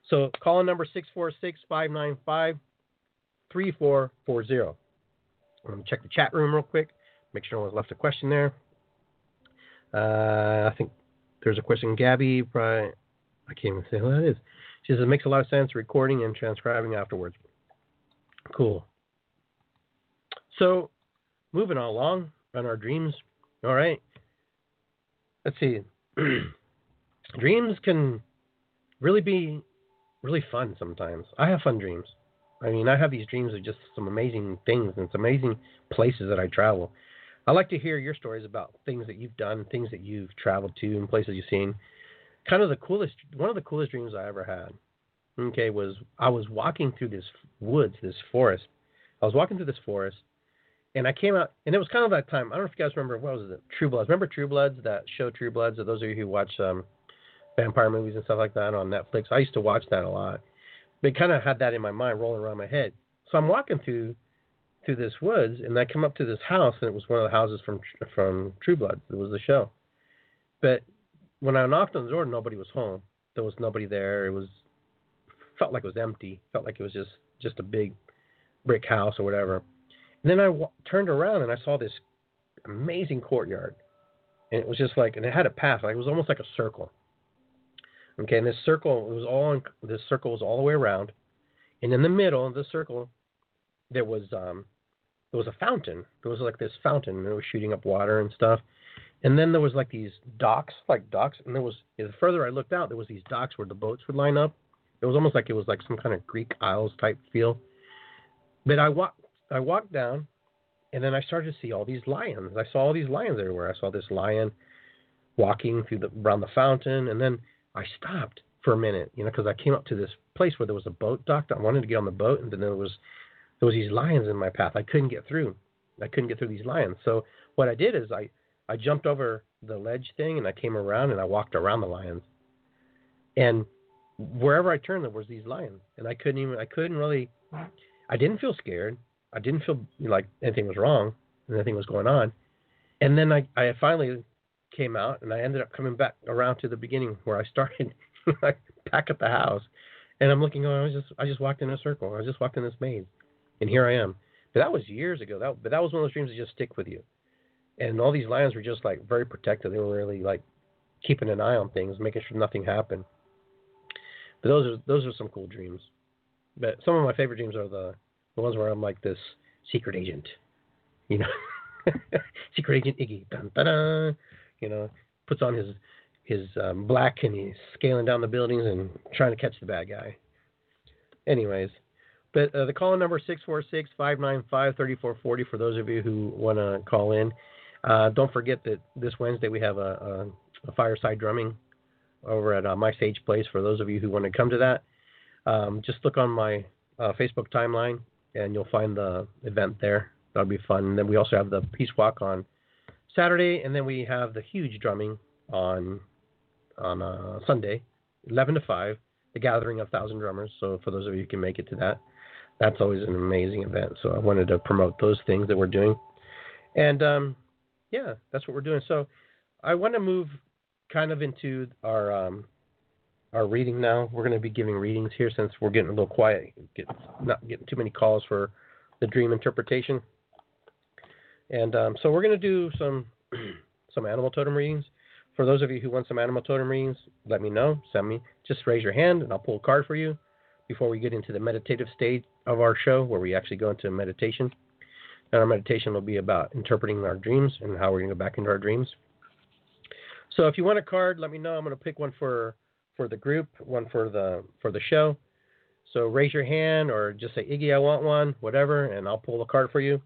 So call number 646 595 3440. I'm going to check the chat room real quick, make sure no one's left a question there. Uh, I think there's a question. Gabby, probably, I can't even say who that is. She says it makes a lot of sense recording and transcribing afterwards. Cool. So, moving on along on our dreams. All right. Let's see. dreams can really be really fun sometimes. I have fun dreams. I mean, I have these dreams of just some amazing things and some amazing places that I travel. I like to hear your stories about things that you've done, things that you've traveled to, and places you've seen. Kind of the coolest, one of the coolest dreams I ever had. Okay, was I was walking through this woods, this forest. I was walking through this forest, and I came out, and it was kind of that time. I don't know if you guys remember what was it, True Bloods. Remember True Bloods? That show True Bloods. Of those of you who watch um, vampire movies and stuff like that on Netflix, I used to watch that a lot. But kind of had that in my mind, rolling around my head. So I'm walking through through this woods, and I come up to this house, and it was one of the houses from from True Blood. It was the show. But when I knocked on the door, nobody was home. There was nobody there. It was felt like it was empty. Felt like it was just just a big brick house or whatever. And then I w- turned around and I saw this amazing courtyard, and it was just like, and it had a path, like it was almost like a circle. Okay, and this circle, was all, in, this circle was all the way around, and in the middle of the circle, there was um, there was a fountain. There was like this fountain, and it was shooting up water and stuff. And then there was like these docks, like docks, and there was the further I looked out, there was these docks where the boats would line up. It was almost like it was like some kind of Greek Isles type feel. But I walked I walked down, and then I started to see all these lions. I saw all these lions everywhere. I saw this lion walking through the around the fountain, and then I stopped for a minute, you know, because I came up to this place where there was a boat docked. I wanted to get on the boat, and then there was there was these lions in my path. I couldn't get through. I couldn't get through these lions. So what I did is I I jumped over the ledge thing, and I came around and I walked around the lions. And wherever I turned, there was these lions, and I couldn't even I couldn't really. I didn't feel scared. I didn't feel like anything was wrong, anything was going on. And then I, I finally came out, and I ended up coming back around to the beginning where I started, back at the house. And I'm looking, oh, I was just, I just walked in a circle. I just walked in this maze, and here I am. But that was years ago. That, but that was one of those dreams that just stick with you. And all these lions were just like very protective. They were really like keeping an eye on things, making sure nothing happened. But those are those are some cool dreams. But some of my favorite dreams are the the ones where I'm like this secret agent, you know, secret agent Iggy, dun, dun, dun, you know, puts on his his um, black and he's scaling down the buildings and trying to catch the bad guy. Anyways, but uh, the call number six four six five nine five thirty four forty for those of you who want to call in. Uh, don't forget that this Wednesday we have a, a, a fireside drumming over at uh, my sage place for those of you who want to come to that. Um, just look on my uh, Facebook timeline and you'll find the event there. That'll be fun. And then we also have the Peace Walk on Saturday, and then we have the huge drumming on on uh, Sunday, 11 to 5, the gathering of thousand drummers. So for those of you who can make it to that, that's always an amazing event. So I wanted to promote those things that we're doing, and um, yeah, that's what we're doing. So I want to move kind of into our um, our reading now. We're going to be giving readings here since we're getting a little quiet, get, not getting too many calls for the dream interpretation. And um, so we're going to do some some animal totem readings. For those of you who want some animal totem readings, let me know. Send me. Just raise your hand and I'll pull a card for you before we get into the meditative stage of our show where we actually go into meditation. And our meditation will be about interpreting our dreams and how we're going to go back into our dreams. So if you want a card, let me know. I'm going to pick one for for the group, one for the for the show. So raise your hand or just say Iggy, I want one, whatever, and I'll pull the card for you.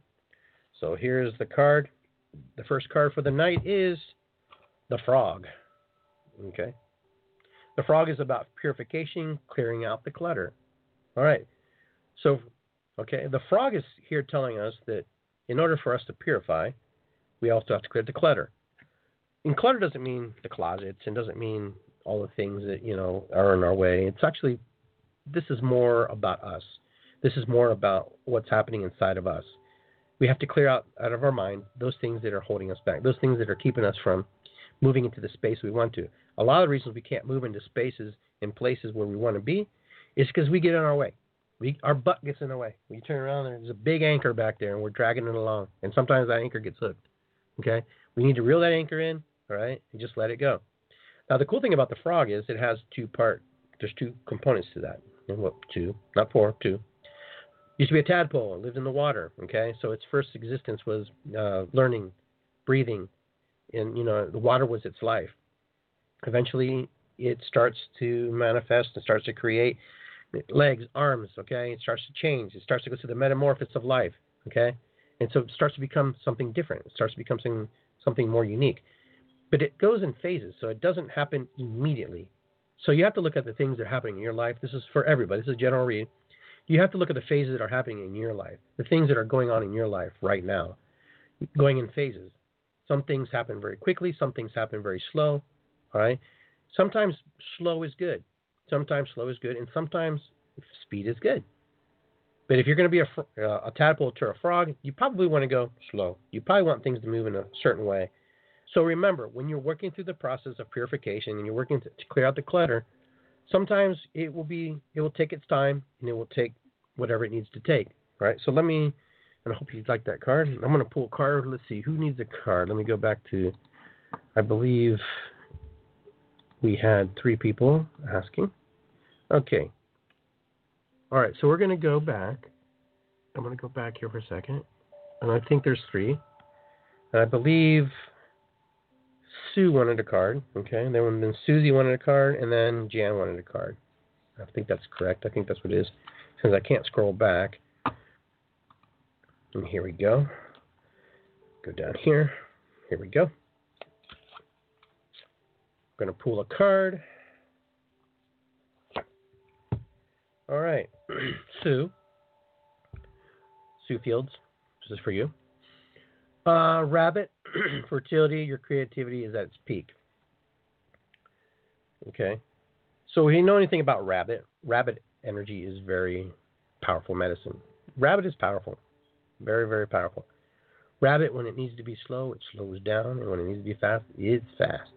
So here's the card. The first card for the night is the frog. Okay. The frog is about purification, clearing out the clutter. All right. So, okay, the frog is here telling us that in order for us to purify, we also have to clear the clutter. And clutter doesn't mean the closets and doesn't mean all the things that you know are in our way. It's actually this is more about us. This is more about what's happening inside of us. We have to clear out out of our mind those things that are holding us back, those things that are keeping us from moving into the space we want to. A lot of the reasons we can't move into spaces and places where we want to be is because we get in our way. We, our butt gets in the way. We turn around and there's a big anchor back there and we're dragging it along. And sometimes that anchor gets hooked. Okay? We need to reel that anchor in, all right, and just let it go. Now the cool thing about the frog is it has two part there's two components to that. Two, not four, two. Used to be a tadpole, lived in the water, okay? So its first existence was uh, learning, breathing, and you know, the water was its life. Eventually it starts to manifest and starts to create legs, arms, okay? It starts to change. It starts to go through the metamorphosis of life, okay? And so it starts to become something different. It starts to become something, something more unique. But it goes in phases, so it doesn't happen immediately. So you have to look at the things that are happening in your life. This is for everybody. This is a general read. You have to look at the phases that are happening in your life, the things that are going on in your life right now, going in phases. Some things happen very quickly. Some things happen very slow. All right. Sometimes slow is good. Sometimes slow is good, and sometimes speed is good. But if you're going to be a, uh, a tadpole to a frog, you probably want to go slow. You probably want things to move in a certain way. So remember, when you're working through the process of purification and you're working to, to clear out the clutter, sometimes it will be it will take its time and it will take whatever it needs to take. Right. So let me, and I hope you like that card. I'm going to pull a card. Let's see who needs a card. Let me go back to, I believe we had three people asking. Okay. All right, so we're going to go back. I'm going to go back here for a second. And I think there's three. And I believe Sue wanted a card. Okay. And then, then Susie wanted a card. And then Jan wanted a card. I think that's correct. I think that's what it is. Since I can't scroll back. And here we go. Go down here. Here we go. I'm going to pull a card. All right. Sue. Sue Fields. This is for you. Uh, rabbit, fertility, your creativity is at its peak. Okay. So if you know anything about rabbit, rabbit energy is very powerful medicine. Rabbit is powerful. Very, very powerful. Rabbit, when it needs to be slow, it slows down, and when it needs to be fast, it's fast.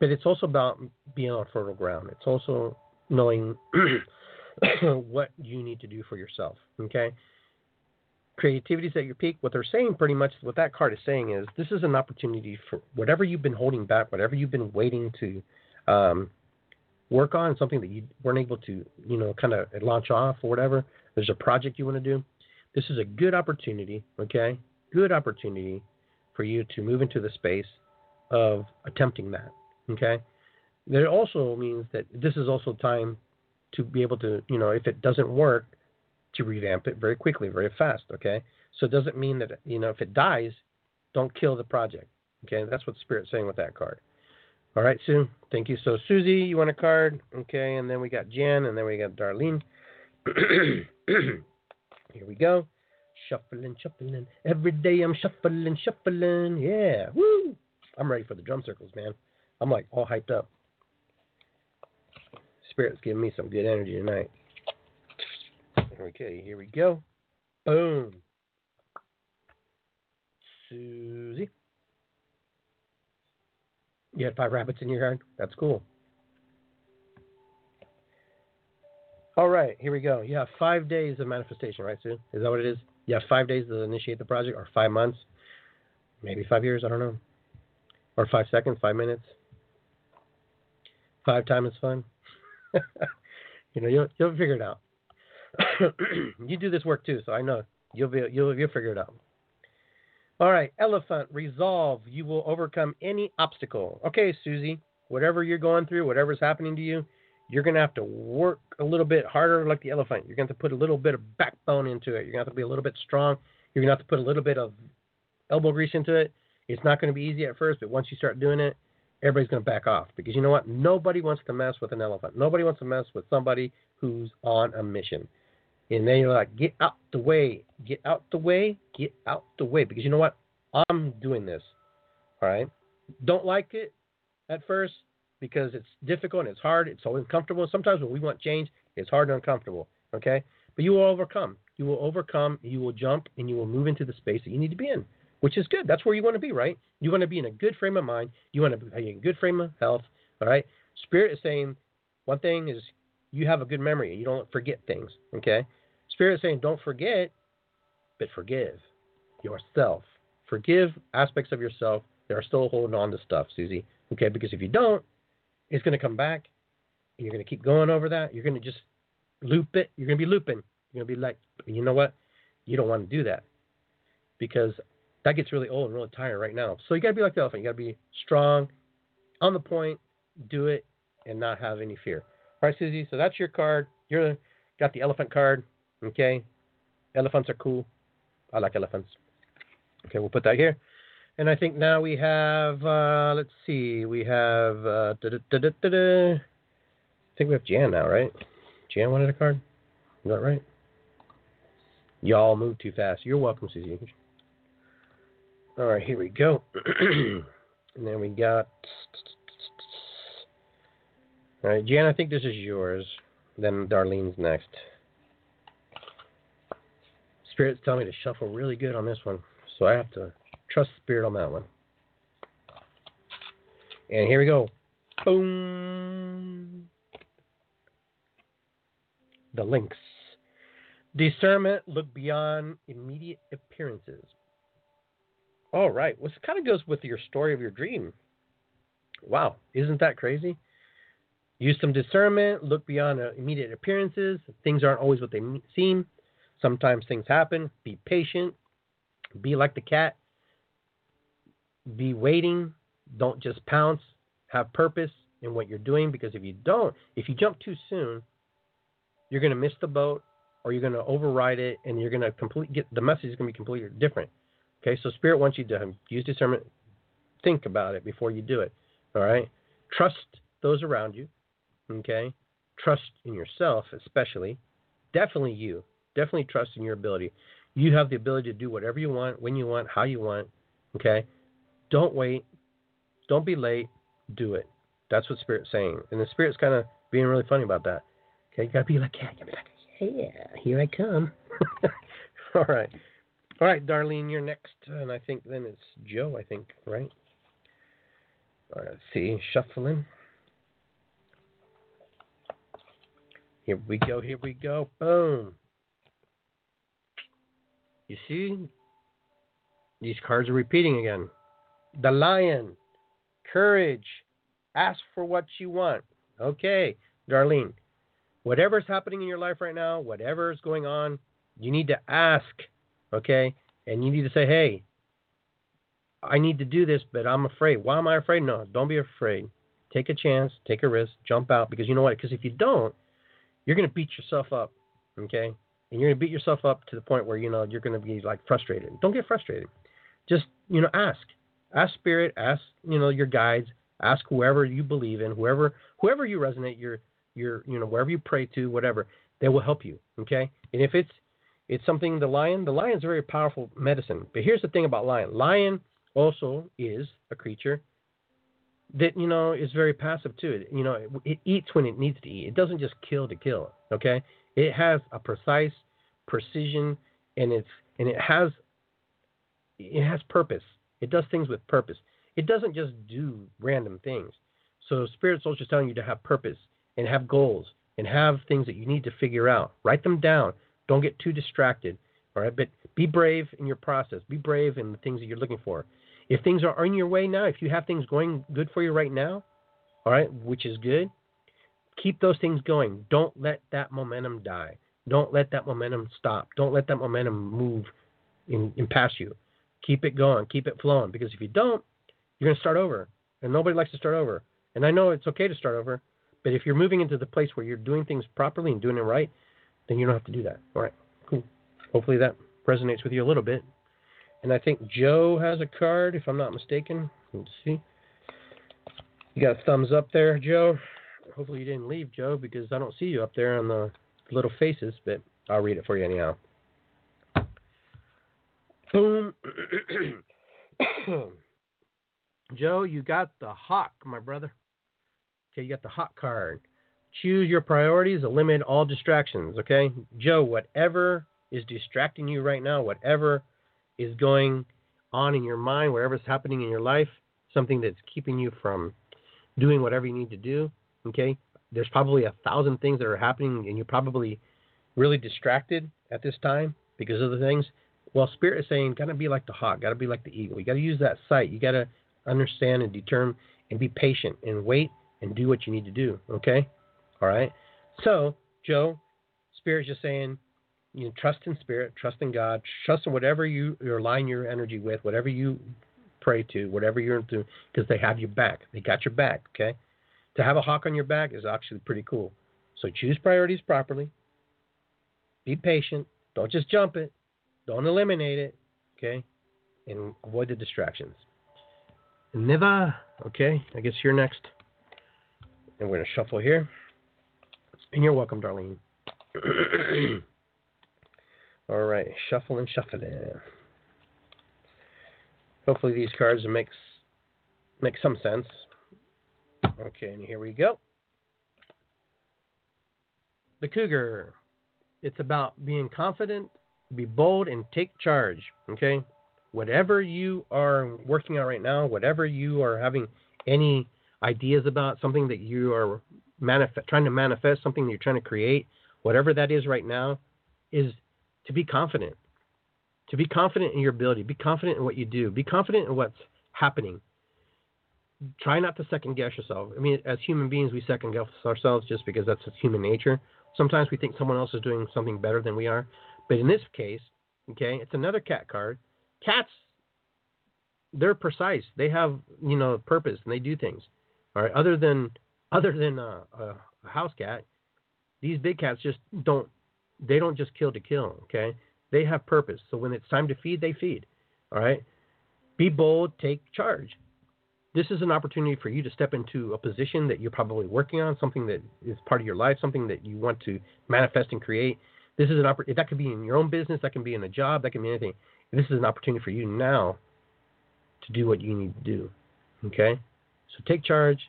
But it's also about being on fertile ground. It's also knowing what you need to do for yourself. Okay? Creativity is at your peak. What they're saying pretty much, what that card is saying is this is an opportunity for whatever you've been holding back, whatever you've been waiting to um, work on, something that you weren't able to, you know, kind of launch off or whatever. There's a project you want to do. This is a good opportunity, okay? Good opportunity for you to move into the space of attempting that, okay? That also means that this is also time to be able to, you know, if it doesn't work, to revamp it very quickly, very fast. Okay, so it doesn't mean that you know if it dies, don't kill the project. Okay, that's what Spirit's saying with that card. All right, Sue. Thank you. So Susie, you want a card? Okay, and then we got Jan, and then we got Darlene. Here we go. Shuffling, shuffling. Every day I'm shuffling, shuffling. Yeah. Woo! I'm ready for the drum circles, man. I'm like all hyped up. Spirit's giving me some good energy tonight. Okay, here we go. Boom. Susie. You had five rabbits in your yard? That's cool. All right, here we go. You have five days of manifestation, right, Sue? Is that what it is? You have five days to initiate the project, or five months, maybe five years, I don't know. Or five seconds, five minutes. Five times is fun. you know, you'll you'll figure it out. you do this work too, so I know you'll be you'll you'll figure it out. All right, elephant resolve. You will overcome any obstacle. Okay, Susie, whatever you're going through, whatever's happening to you, you're gonna have to work a little bit harder, like the elephant. You're gonna have to put a little bit of backbone into it. You're gonna have to be a little bit strong. You're gonna have to put a little bit of elbow grease into it. It's not gonna be easy at first, but once you start doing it, everybody's going to back off because you know what? Nobody wants to mess with an elephant. Nobody wants to mess with somebody who's on a mission. And then you're like, get out the way, get out the way, get out the way. Because you know what? I'm doing this. All right. Don't like it at first because it's difficult and it's hard. It's so uncomfortable. Sometimes when we want change, it's hard and uncomfortable. Okay. But you will overcome. You will overcome. You will jump, and you will move into the space that you need to be in, which is good. That's where you want to be, right? You want to be in a good frame of mind. You want to be in a good frame of health. All right. Spirit is saying one thing is you have a good memory. You don't forget things. Okay. Spirit is saying don't forget, but forgive yourself. Forgive aspects of yourself that are still holding on to stuff, Susie. Okay, because if you don't, it's going to come back. And you're going to keep going over that. You're going to just loop it. You're going to be looping. You're going to be like, you know what? You don't want to do that because that gets really old and really tired right now. So you got to be like the elephant. You got to be strong, on the point, do it, and not have any fear. Right, Susie. So that's your card. You're got the elephant card. Okay. Elephants are cool. I like elephants. Okay, we'll put that here. And I think now we have, uh, let's see, we have, uh, I think we have Jan now, right? Jan wanted a card? Is that right? Y'all move too fast. You're welcome, Susie. All right, here we go. and then we got, all right, Jan, I think this is yours. Then Darlene's next. Spirit's telling me to shuffle really good on this one, so I have to trust Spirit on that one. And here we go. Boom. The lynx. Discernment, look beyond immediate appearances. All right. Well, this kind of goes with your story of your dream. Wow. Isn't that crazy? Use some discernment, look beyond uh, immediate appearances. Things aren't always what they seem. Sometimes things happen. Be patient. Be like the cat. Be waiting. Don't just pounce. Have purpose in what you're doing because if you don't, if you jump too soon, you're going to miss the boat or you're going to override it and you're going to complete get the message is going to be completely different. Okay, so spirit wants you to use discernment. Think about it before you do it. All right, trust those around you. Okay, trust in yourself, especially. Definitely you definitely trust in your ability. You have the ability to do whatever you want, when you want, how you want. Okay? Don't wait. Don't be late. Do it. That's what Spirit's saying. And the Spirit's kind of being really funny about that. Okay? You gotta be like, yeah, you gotta be like, yeah, here I come. All right. All right, Darlene, you're next. And I think then it's Joe, I think, right? All right, let's see. Shuffling. Here we go, here we go. Boom. You see? These cards are repeating again. The lion, courage, ask for what you want. Okay, Darlene, whatever's happening in your life right now, whatever is going on, you need to ask, okay? And you need to say, hey, I need to do this, but I'm afraid. Why am I afraid? No, don't be afraid. Take a chance, take a risk, jump out, because you know what? Because if you don't, you're going to beat yourself up, okay? and you're going to beat yourself up to the point where you know you're going to be like frustrated. Don't get frustrated. Just you know ask, ask spirit, ask you know your guides, ask whoever you believe in, whoever whoever you resonate your your you know wherever you pray to, whatever they will help you. Okay, and if it's it's something the lion, the lion's a very powerful medicine. But here's the thing about lion. Lion also is a creature that you know is very passive too. It, you know, it, it, eats when it needs to eat. It doesn't just kill to kill. Okay, it has a precise precision and it's and it has it has purpose. It does things with purpose. It doesn't just do random things. So Spirit Soul is telling you to have purpose and have goals and have things that you need to figure out. Write them down. Don't get too distracted. All right, but be brave in your process. Be brave in the things that you're looking for. If things are in your way now, if you have things going good for you right now, all right, which is good, keep those things going. Don't let that momentum die. Don't let that momentum stop. Don't let that momentum move in, in past you. Keep it going. Keep it flowing. Because if you don't, you're going to start over. And nobody likes to start over. And I know it's okay to start over, but if you're moving into the place where you're doing things properly and doing it right, then you don't have to do that. All right, cool. Hopefully that resonates with you a little bit. And I think Joe has a card, if I'm not mistaken. Let's see. You got a thumbs up there, Joe. Hopefully you didn't leave, Joe, because I don't see you up there on the little faces, but I'll read it for you anyhow. Boom. Joe, you got the hawk, my brother. Okay, you got the hawk card. Choose your priorities, eliminate all distractions, okay? Joe, whatever is distracting you right now, whatever is going on in your mind, whatever's happening in your life, something that's keeping you from doing whatever you need to do, okay? There's probably a thousand things that are happening and you're probably really distracted at this time because of the things. Well, Spirit is saying, gotta be like the hawk, gotta be like the eagle. You gotta use that sight. You gotta understand and determine and be patient and wait and do what you need to do, okay? All right. So, Joe, Spirit's just saying, you know, trust in Spirit, trust in God, trust in whatever you you align your energy with, whatever you pray to, whatever you're into, because they have your back. They got your back. Okay. To have a hawk on your back is actually pretty cool. So choose priorities properly. Be patient. Don't just jump it. Don't eliminate it. Okay. And avoid the distractions. Niva, okay, I guess you're next. And we're to shuffle here. And you're welcome, Darlene. All right, shuffle and shuffle it. Hopefully these cards makes make some sense. Okay, and here we go. The Cougar. It's about being confident, be bold, and take charge. Okay, whatever you are working on right now, whatever you are having any ideas about, something that you are manifest, trying to manifest, something that you're trying to create, whatever that is right now, is to be confident. To be confident in your ability, be confident in what you do, be confident in what's happening. Try not to second guess yourself. I mean, as human beings, we second guess ourselves just because that's human nature. Sometimes we think someone else is doing something better than we are. But in this case, okay, it's another cat card. Cats, they're precise. They have, you know, purpose and they do things. All right. Other than other than a, a house cat, these big cats just don't they don't just kill to kill, okay? They have purpose. So when it's time to feed, they feed. All right? Be bold, take charge. This is an opportunity for you to step into a position that you're probably working on, something that is part of your life, something that you want to manifest and create. This is an opportunity. That could be in your own business, that can be in a job, that can be anything. This is an opportunity for you now to do what you need to do. Okay? So take charge,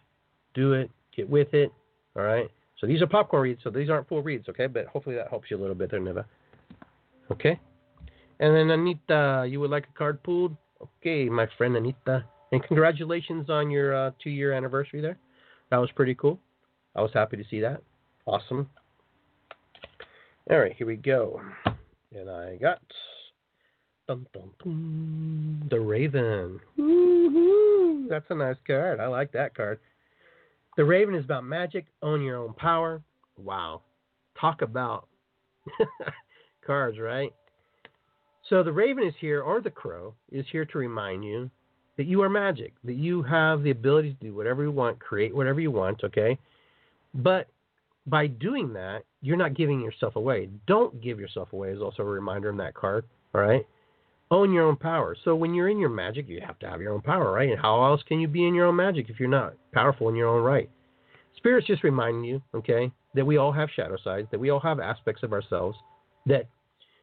do it, get with it. All right? So these are popcorn reads, so these aren't full reads, okay? But hopefully that helps you a little bit there, Neva. Okay? And then Anita, you would like a card pulled? Okay, my friend Anita. And congratulations on your uh, two year anniversary there. That was pretty cool. I was happy to see that. Awesome. All right, here we go. And I got dun, dun, dun, the Raven. Woo-hoo. That's a nice card. I like that card. The Raven is about magic, own your own power. Wow. Talk about cards, right? So the Raven is here, or the Crow is here to remind you that you are magic, that you have the ability to do whatever you want, create whatever you want, okay? But by doing that, you're not giving yourself away. Don't give yourself away is also a reminder in that card, all right? Own your own power. So when you're in your magic, you have to have your own power, right? And how else can you be in your own magic if you're not powerful in your own right? Spirit's just reminding you, okay, that we all have shadow sides, that we all have aspects of ourselves that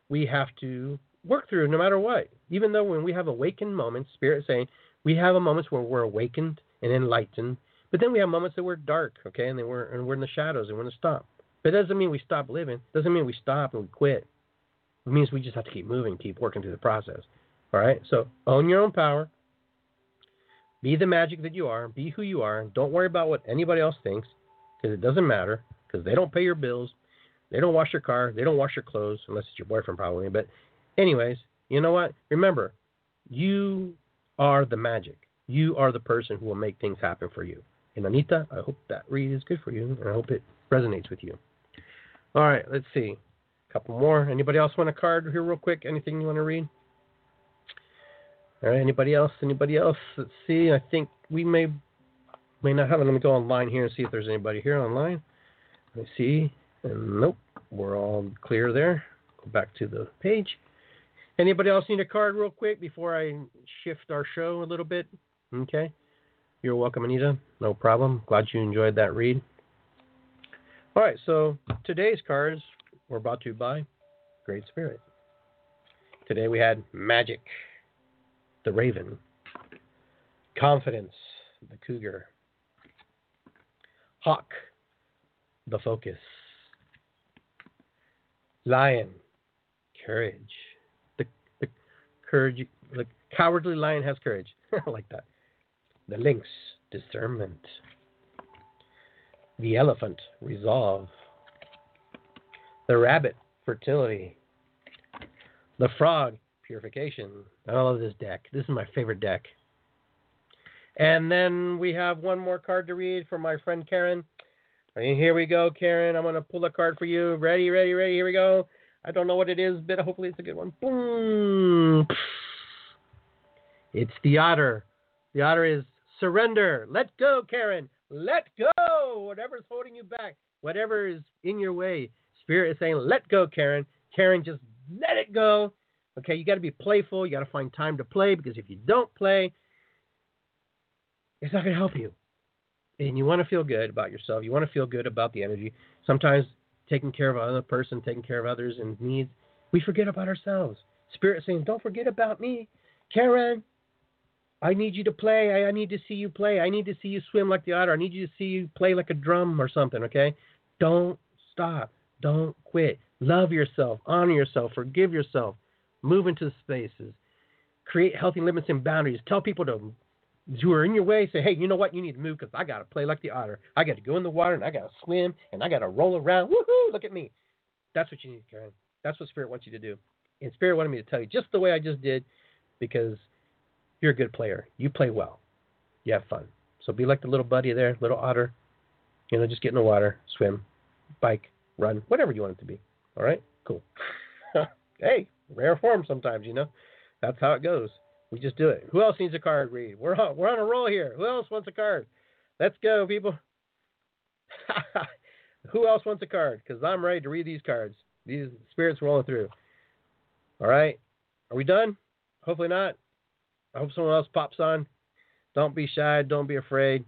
we have to work through no matter what. Even though when we have awakened moments, Spirit saying we have moments where we're awakened and enlightened, but then we have moments that we're dark, okay, and then we're and we're in the shadows and we're gonna stop. But it doesn't mean we stop living. It doesn't mean we stop and we quit. It means we just have to keep moving, keep working through the process. All right. So own your own power. Be the magic that you are. Be who you are. Don't worry about what anybody else thinks because it doesn't matter because they don't pay your bills. They don't wash your car. They don't wash your clothes unless it's your boyfriend, probably. But, anyways, you know what? Remember, you are the magic. You are the person who will make things happen for you. And Anita, I hope that read is good for you, and I hope it resonates with you. All right, let's see. Couple more. Anybody else want a card here, real quick? Anything you want to read? All right. Anybody else? Anybody else? Let's see. I think we may may not have it. Let me go online here and see if there's anybody here online. Let me see. And nope, we're all clear there. Go back to the page. Anybody else need a card real quick before I shift our show a little bit? Okay. You're welcome, Anita. No problem. Glad you enjoyed that read. All right, so today's cards were brought to you by Great Spirit. Today we had Magic, the Raven, Confidence, the Cougar, Hawk, the focus. Lion, courage. The, the courage, the cowardly lion has courage. I like that. The lynx, discernment. The elephant, resolve. The rabbit, fertility. The frog, purification. I love this deck. This is my favorite deck. And then we have one more card to read from my friend Karen. And here we go, Karen. I'm going to pull a card for you. Ready, ready, ready. Here we go. I don't know what it is, but hopefully it's a good one. Boom. It's the otter. The otter is surrender. Let go, Karen. Let go. Whatever's holding you back, whatever is in your way. Spirit is saying, let go, Karen. Karen, just let it go. Okay, you got to be playful. You got to find time to play because if you don't play, it's not going to help you. And you want to feel good about yourself. You want to feel good about the energy. Sometimes taking care of another person, taking care of others and needs, we forget about ourselves. Spirit is saying, don't forget about me. Karen, I need you to play. I, I need to see you play. I need to see you swim like the otter. I need you to see you play like a drum or something, okay? Don't stop. Don't quit. Love yourself. Honor yourself. Forgive yourself. Move into the spaces. Create healthy limits and boundaries. Tell people to who are in your way say, hey, you know what? You need to move because I got to play like the otter. I got to go in the water and I got to swim and I got to roll around. Woohoo! Look at me. That's what you need, Karen. That's what Spirit wants you to do. And Spirit wanted me to tell you just the way I just did because you're a good player. You play well. You have fun. So be like the little buddy there, little otter. You know, just get in the water, swim, bike, run, whatever you want it to be. All right? Cool. hey, rare form sometimes, you know. That's how it goes. We just do it. Who else needs a card read? We're on, we're on a roll here. Who else wants a card? Let's go, people. Who else wants a card? Because I'm ready to read these cards. These spirits rolling through. All right. Are we done? Hopefully not. I hope someone else pops on. Don't be shy. Don't be afraid.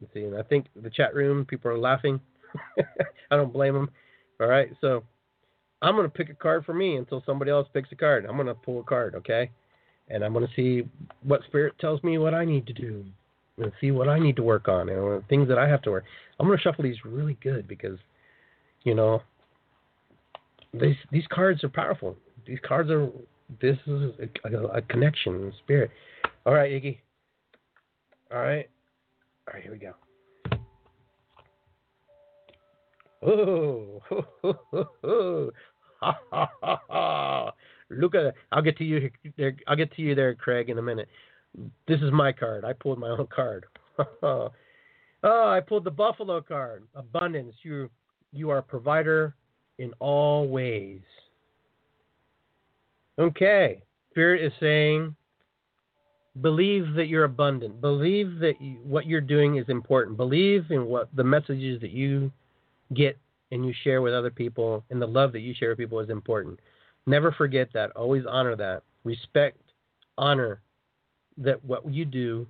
Let's see, and I think the chat room people are laughing. I don't blame them. All right. So I'm to pick a card for me until somebody else picks a card. I'm to pull a card, okay? and I'm to see what spirit tells me what I need to do and see what I need to work on and things that I have to work. I'm to shuffle these really good because, you know, these these cards are powerful. These cards are this is a, a, a connection spirit. All right, Iggy. All right. All right, here we go. Oh. Ha, ha, ha, ha. Look at I'll get to you. I'll get to you there, Craig, in a minute. This is my card. I pulled my own card. oh, I pulled the Buffalo card. Abundance. You you are a provider in all ways. Okay. Spirit is saying believe that you're abundant. Believe that you, what you're doing is important. Believe in what the messages that you get and you share with other people and the love that you share with people is important. Never forget that. Always honor that. Respect, honor that what you do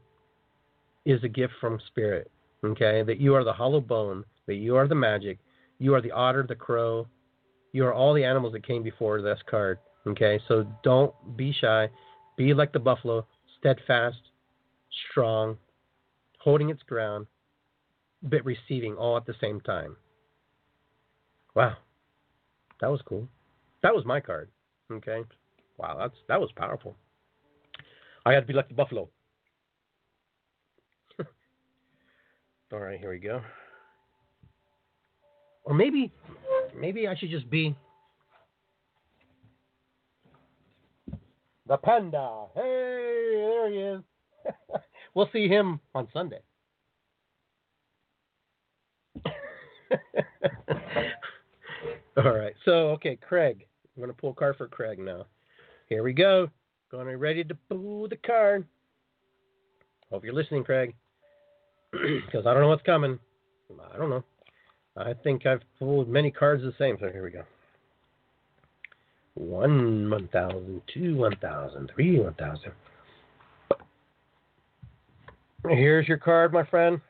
is a gift from spirit. Okay? That you are the hollow bone, that you are the magic, you are the otter, the crow, you are all the animals that came before this card. Okay? So don't be shy. Be like the buffalo, steadfast, strong, holding its ground, but receiving all at the same time. Wow. That was cool. That was my card. Okay. Wow, that's that was powerful. I got to be like the buffalo. All right, here we go. Or maybe, maybe I should just be the panda. Hey, there he is. we'll see him on Sunday. All right. So, okay, Craig. I'm going to pull a card for Craig now. Here we go. Going to be ready to pull the card. Hope you're listening, Craig. Because I don't know what's coming. I don't know. I think I've pulled many cards the same. So here we go. One, one thousand, two, one thousand, three, one thousand. Here's your card, my friend.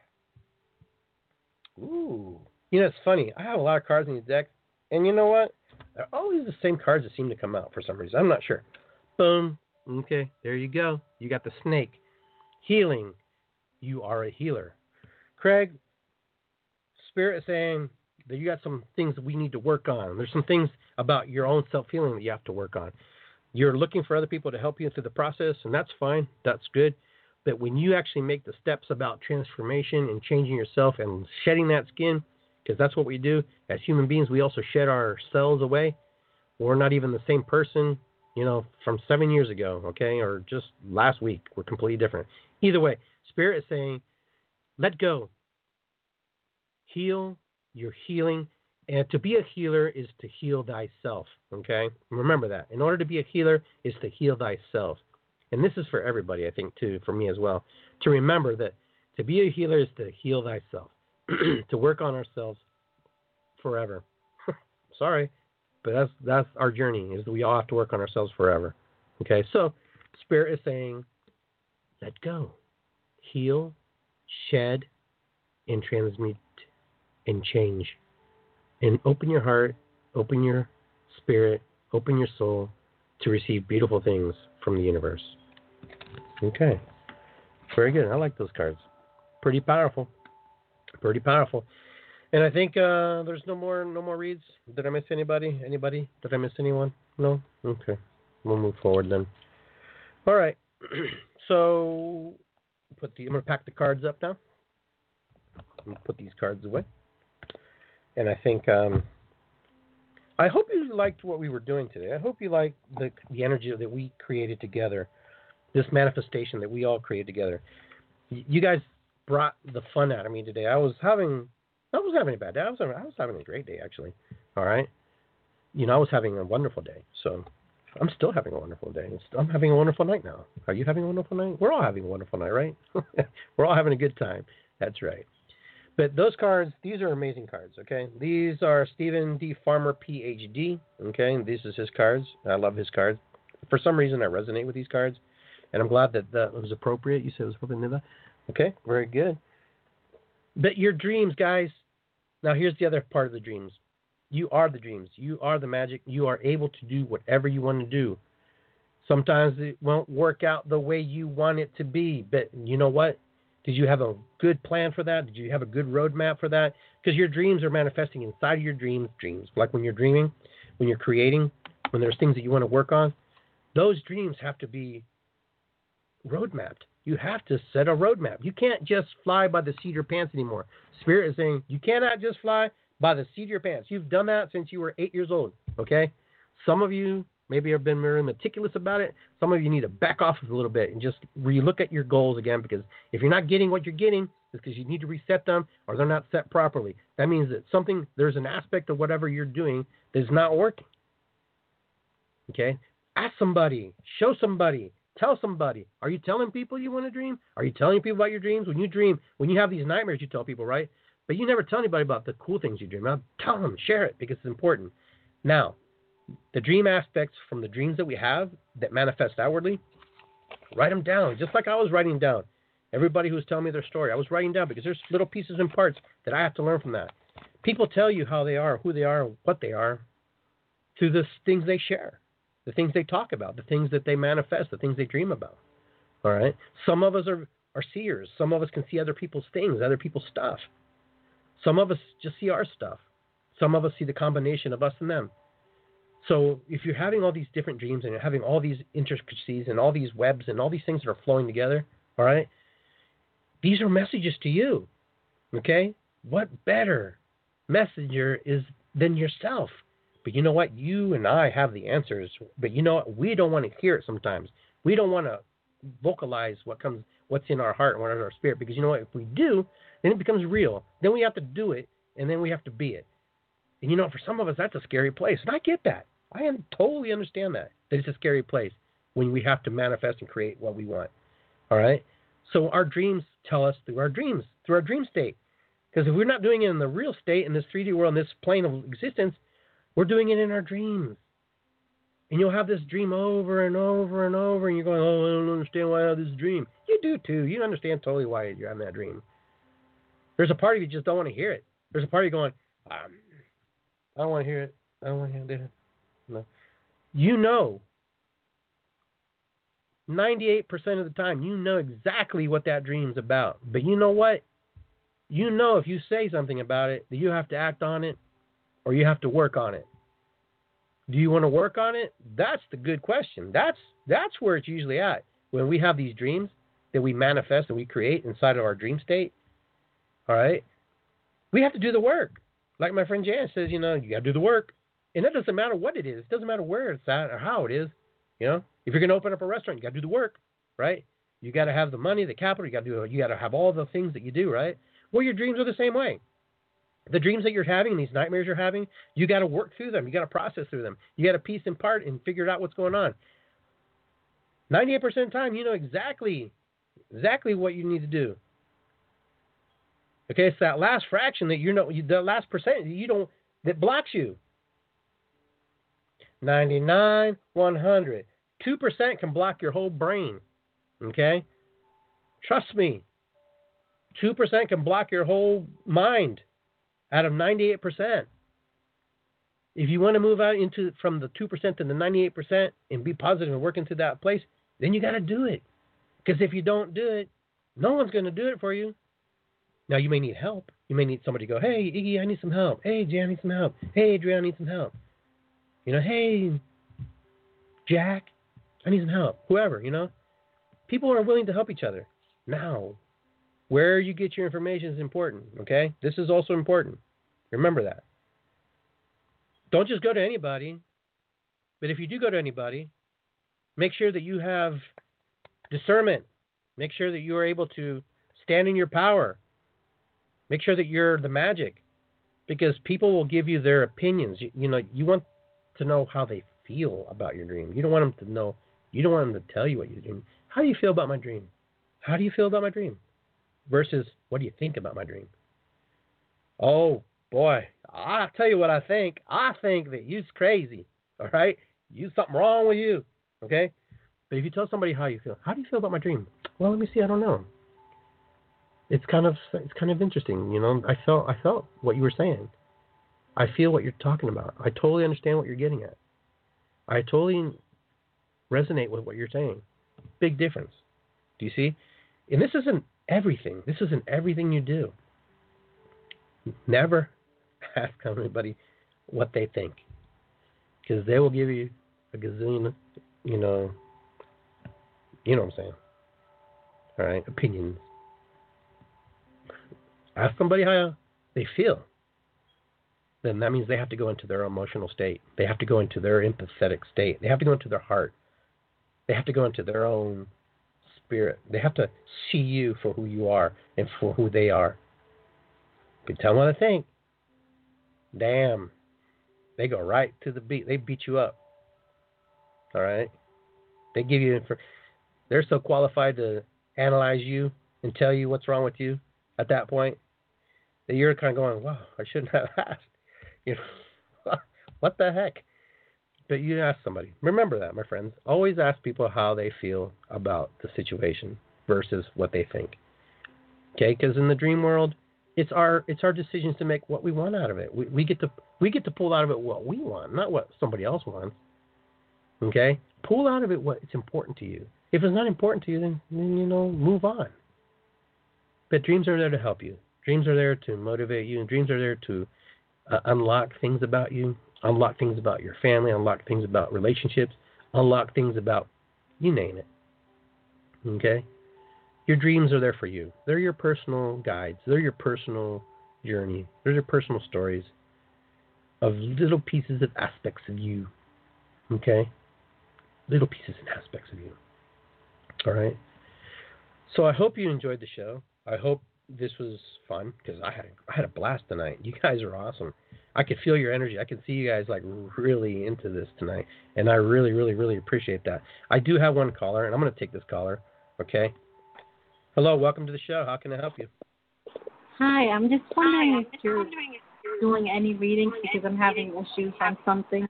Ooh. You know, it's funny. I have a lot of cards in the deck. And you know what? They're always the same cards that seem to come out for some reason. I'm not sure. Boom. Okay, there you go. You got the snake. Healing. You are a healer. Craig, Spirit is saying that you got some things that we need to work on. There's some things about your own self feeling that you have to work on. You're looking for other people to help you through the process, and that's fine. That's good. But when you actually make the steps about transformation and changing yourself and shedding that skin, because that's what we do as human beings, we also shed our cells away. We're not even the same person, you know, from seven years ago, okay, or just last week. We're completely different. Either way, Spirit is saying, let go. Heal. You're healing. And to be a healer is to heal thyself. Okay? Remember that. In order to be a healer is to heal thyself. And this is for everybody, I think, too, for me as well. To remember that to be a healer is to heal thyself, to work on ourselves forever. Sorry, but that's that's our journey. Is we all have to work on ourselves forever. Okay, so Spirit is saying, let go, heal, shed, and transmute, and change, and open your heart, open your spirit, open your soul to receive beautiful things from the universe. Okay. Very good. I like those cards. Pretty powerful. Pretty powerful. And I think uh, there's no more no more reads. Did I miss anybody? Anybody? Did I miss anyone? No? Okay. We'll move forward then. All right. so put the I'm gonna pack the cards up now. put these cards away. And I think um, I hope you liked what we were doing today. I hope you liked the the energy that we created together this manifestation that we all created together. You guys brought the fun out of me today. I was having, I was having a bad day. I was, having, I was having a great day actually. All right, you know, I was having a wonderful day. So I'm still having a wonderful day. I'm having a wonderful night now. Are you having a wonderful night? We're all having a wonderful night, right? We're all having a good time. That's right. But those cards, these are amazing cards, okay? These are Steven D. Farmer, PhD, okay? This is his cards. I love his cards. For some reason, I resonate with these cards and I'm glad that that was appropriate. You said it was appropriate. Okay, very good. But your dreams, guys. Now here's the other part of the dreams. You are the dreams. You are the magic. You are able to do whatever you want to do. Sometimes it won't work out the way you want it to be, but you know what? Did you have a good plan for that? Did you have a good roadmap for that? Because your dreams are manifesting inside of your dreams. Dreams, like when you're dreaming, when you're creating, when there's things that you want to work on, those dreams have to be roadmapped. You have to set a roadmap. You can't just fly by the seat of your pants anymore. Spirit is saying you cannot just fly by the seat of your pants. You've done that since you were eight years old. Okay? Some of you maybe have been very meticulous about it. Some of you need to back off a little bit and just relook at your goals again because if you're not getting what you're getting, it's because you need to reset them or they're not set properly. That means that something there's an aspect of whatever you're doing that's not working. Okay? Ask somebody, show somebody, Tell somebody. Are you telling people you want to dream? Are you telling people about your dreams? When you dream, when you have these nightmares, you tell people, right? But you never tell anybody about the cool things you dream about. Tell them, share it because it's important. Now, the dream aspects from the dreams that we have that manifest outwardly, write them down, just like I was writing down. Everybody who's telling me their story, I was writing down because there's little pieces and parts that I have to learn from that. People tell you how they are, who they are, what they are, through the things they share the things they talk about, the things that they manifest, the things they dream about. All right. Some of us are, are seers. Some of us can see other people's things, other people's stuff. Some of us just see our stuff. Some of us see the combination of us and them. So if you're having all these different dreams and you're having all these intricacies and all these webs and all these things that are flowing together, all right, these are messages to you. Okay? What better messenger is than yourself? But you know what? You and I have the answers. But you know what? We don't want to hear it sometimes. We don't want to vocalize what comes, what's in our heart and what's in our spirit. Because you know what? If we do, then it becomes real. Then we have to do it, and then we have to be it. And you know, for some of us, that's a scary place, and I get that. I am, totally understand that that it's a scary place when we have to manifest and create what we want. All right. So our dreams tell us through our dreams, through our dream state. Because if we're not doing it in the real state, in this 3D world, in this plane of existence, we're doing it in our dreams. And you'll have this dream over and over and over, and you're going, Oh, I don't understand why I have this dream. You do too. You understand totally why you're having that dream. There's a part of you just don't want to hear it. There's a part of you going, um, I don't want to hear it. I don't want to hear it. No. You know, 98% of the time, you know exactly what that dream's about. But you know what? you know if you say something about it that you have to act on it or you have to work on it. Do you want to work on it? That's the good question. That's that's where it's usually at. When we have these dreams that we manifest and we create inside of our dream state, all right? We have to do the work. Like my friend Jan says, you know, you got to do the work. And it doesn't matter what it is. It doesn't matter where it's at or how it is. You know, if you're going to open up a restaurant, you got to do the work, right? You got to have the money, the capital. You got to do. You got to have all the things that you do, right? Well, your dreams are the same way. The dreams that you're having, these nightmares you're having, you got to work through them. You got to process through them. You got to piece and part and figure out what's going on. 98% of the time, you know exactly, exactly what you need to do. Okay, it's that last fraction that you know, the last percent you don't that blocks you. 99, 100. 2% can block your whole brain. Okay? Trust me. 2% can block your whole mind out of 98%. If you want to move out into from the 2% to the 98% and be positive and work into that place, then you got to do it. Because if you don't do it, no one's going to do it for you. Now you may need help. You may need somebody to go, "Hey, Iggy, I need some help. Hey, Jan, I need some help. Hey, Adrian, I need some help." You know, "Hey, Jack, I need some help." Whoever, you know. People are willing to help each other. Now, where you get your information is important, okay? This is also important. Remember that. Don't just go to anybody. But if you do go to anybody, make sure that you have discernment. Make sure that you are able to stand in your power. Make sure that you're the magic because people will give you their opinions. You, you know, you want to know how they feel about your dream. You don't want them to know, you don't want them to tell you what you dream. How do you feel about my dream? How do you feel about my dream? Versus what do you think about my dream? Oh boy, I'll tell you what I think. I think that you's crazy. All right, you something wrong with you. Okay, but if you tell somebody how you feel, how do you feel about my dream? Well, let me see. I don't know. It's kind of it's kind of interesting. You know, I felt I felt what you were saying. I feel what you're talking about. I totally understand what you're getting at. I totally resonate with what you're saying. Big difference. Do you see? And this isn't everything. This isn't everything you do. Never ask anybody what they think, because they will give you a gazillion, you know, you know what I'm saying. All right, opinions. Ask somebody how they feel. Then that means they have to go into their emotional state. They have to go into their empathetic state. They have to go into their heart. They have to go into their own spirit. They have to see you for who you are and for who they are. You tell them what I think. Damn. They go right to the beat. They beat you up. All right? They give you they're so qualified to analyze you and tell you what's wrong with you at that point that you're kind of going, wow, I shouldn't have asked. You know, what the heck? But you ask somebody. Remember that, my friends. Always ask people how they feel about the situation versus what they think. Okay, because in the dream world, it's our it's our decisions to make what we want out of it. We, we get to we get to pull out of it what we want, not what somebody else wants. Okay, pull out of it what's important to you. If it's not important to you, then, then you know move on. But dreams are there to help you. Dreams are there to motivate you, and dreams are there to uh, unlock things about you, unlock things about your family, unlock things about relationships, unlock things about you name it. Okay? Your dreams are there for you. They're your personal guides. They're your personal journey. They're your personal stories of little pieces of aspects of you. Okay? Little pieces and aspects of you. All right? So I hope you enjoyed the show. I hope this was fun because I had I had a blast tonight. You guys are awesome. I could feel your energy. I can see you guys like really into this tonight, and I really, really, really appreciate that. I do have one caller, and I'm going to take this caller. Okay. Hello, welcome to the show. How can I help you? Hi, I'm just wondering if you're doing any readings because I'm having issues on something.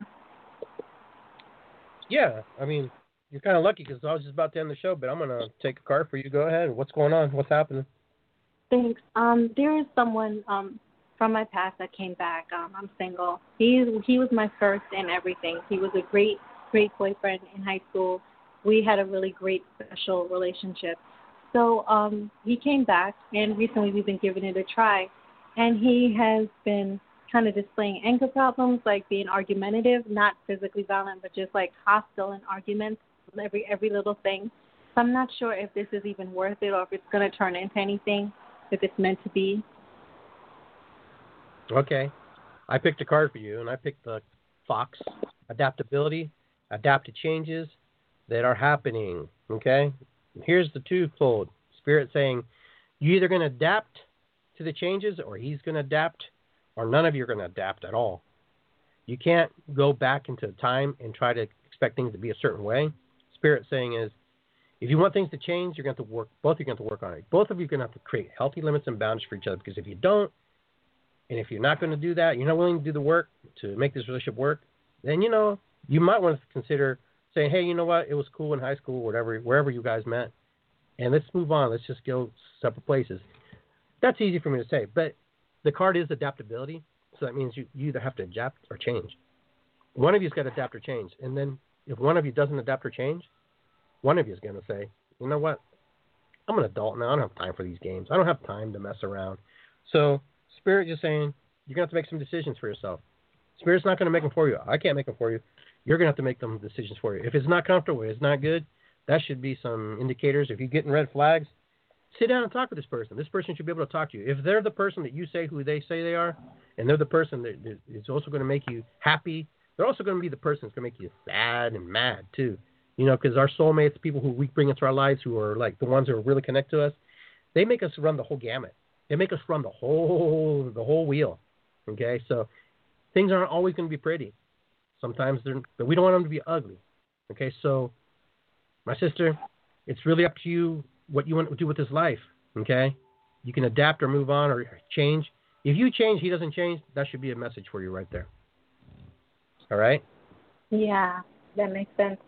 Yeah, I mean, you're kind of lucky because I was just about to end the show, but I'm going to take a card for you. Go ahead. What's going on? What's happening? Thanks. Um, there is someone um from my past that came back. Um, I'm single. He he was my first and everything. He was a great great boyfriend in high school. We had a really great special relationship. So um, he came back, and recently we've been giving it a try, and he has been kind of displaying anger problems, like being argumentative, not physically violent, but just like hostile in arguments, every every little thing. So I'm not sure if this is even worth it or if it's going to turn into anything, if it's meant to be. Okay. I picked a card for you, and I picked the Fox adaptability, adapt to changes that are happening. Okay. Here's the twofold spirit saying you're either going to adapt to the changes, or he's going to adapt, or none of you are going to adapt at all. You can't go back into time and try to expect things to be a certain way. Spirit saying is, if you want things to change, you're going to have to work. Both of you are going to, have to work on it. Both of you are going to have to create healthy limits and boundaries for each other. Because if you don't, and if you're not going to do that, you're not willing to do the work to make this relationship work, then you know you might want to consider saying, "Hey, you know what? It was cool in high school, whatever, wherever you guys met, and let's move on. Let's just go separate places." That's easy for me to say, but the card is adaptability, so that means you, you either have to adapt or change. One of you's got to adapt or change, and then if one of you doesn't adapt or change, one of you is going to say, "You know what? I'm an adult now. I don't have time for these games. I don't have time to mess around." So Spirit just saying you're to have to make some decisions for yourself. Spirit's not going to make them for you. I can't make them for you. You're going to have to make them decisions for you. If it's not comfortable, it's not good, that should be some indicators. If you're getting red flags, sit down and talk with this person. This person should be able to talk to you. If they're the person that you say who they say they are, and they're the person that is also going to make you happy, they're also going to be the person that's going to make you sad and mad too. You know, because our soulmates, people who we bring into our lives, who are like the ones who are really connect to us, they make us run the whole gamut. They make us run the whole the whole wheel. Okay, so things aren't always going to be pretty. Sometimes they're, but we don't want them to be ugly. Okay, so my sister, it's really up to you what you want to do with this life. Okay, you can adapt or move on or change. If you change, he doesn't change. That should be a message for you right there. All right. Yeah, that makes sense.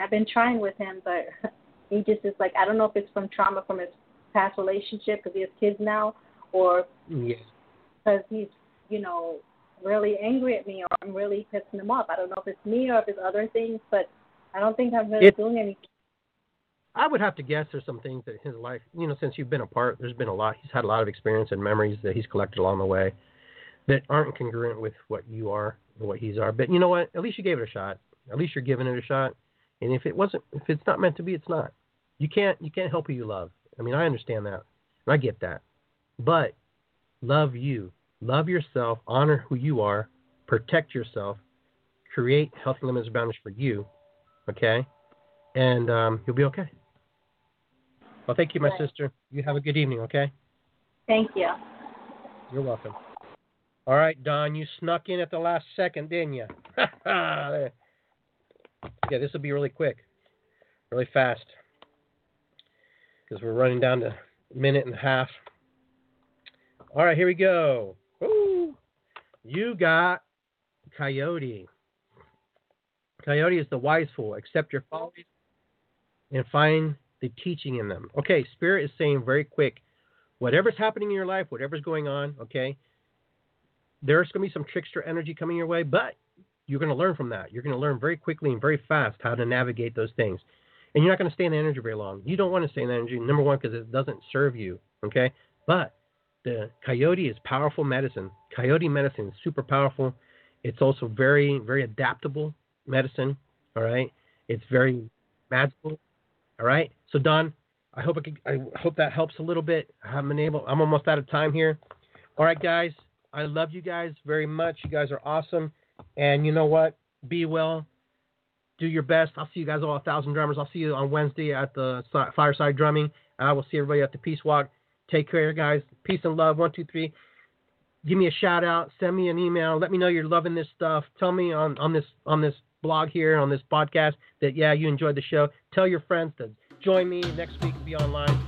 I've been trying with him, but he just is like I don't know if it's from trauma from his past relationship because he has kids now, or because yeah. he's you know really angry at me or I'm really pissing him off. I don't know if it's me or if it's other things, but I don't think I'm really it, doing anything. I would have to guess there's some things that his life, you know, since you've been apart, there's been a lot. He's had a lot of experience and memories that he's collected along the way that aren't congruent with what you are and what he's are. But you know what? At least you gave it a shot. At least you're giving it a shot. And if it wasn't, if it's not meant to be, it's not. You can't, you can't help who you love. I mean, I understand that. I get that. But love you. Love yourself. Honor who you are. Protect yourself. Create healthy limits and boundaries for you. Okay? And um, you'll be okay. Well, thank you, my right. sister. You have a good evening, okay? Thank you. You're welcome. All right, Don, you snuck in at the last second, didn't you? yeah, this will be really quick, really fast because we're running down to a minute and a half. All right, here we go. Ooh, you got Coyote. Coyote is the wise fool. Accept your follies and find the teaching in them. Okay, Spirit is saying very quick whatever's happening in your life, whatever's going on, okay, there's going to be some trickster energy coming your way, but you're going to learn from that. You're going to learn very quickly and very fast how to navigate those things and you're not going to stay in the energy very long. You don't want to stay in the energy, number one, because it doesn't serve you. Okay, but the coyote is powerful medicine. Coyote medicine is super powerful. It's also very, very adaptable medicine. All right, it's very magical. All right, so Don, I hope I, could, I hope that helps a little bit. I haven't able. I'm almost out of time here. All right, guys, I love you guys very much. You guys are awesome, and you know what? Be well do your best. I'll see you guys all a thousand drummers. I'll see you on Wednesday at the fireside drumming. I will see everybody at the Peace Walk. Take care, guys. Peace and love. One, two, three. Give me a shout out. Send me an email. Let me know you're loving this stuff. Tell me on, on this on this blog here on this podcast that yeah you enjoyed the show. Tell your friends to join me next week. Be online.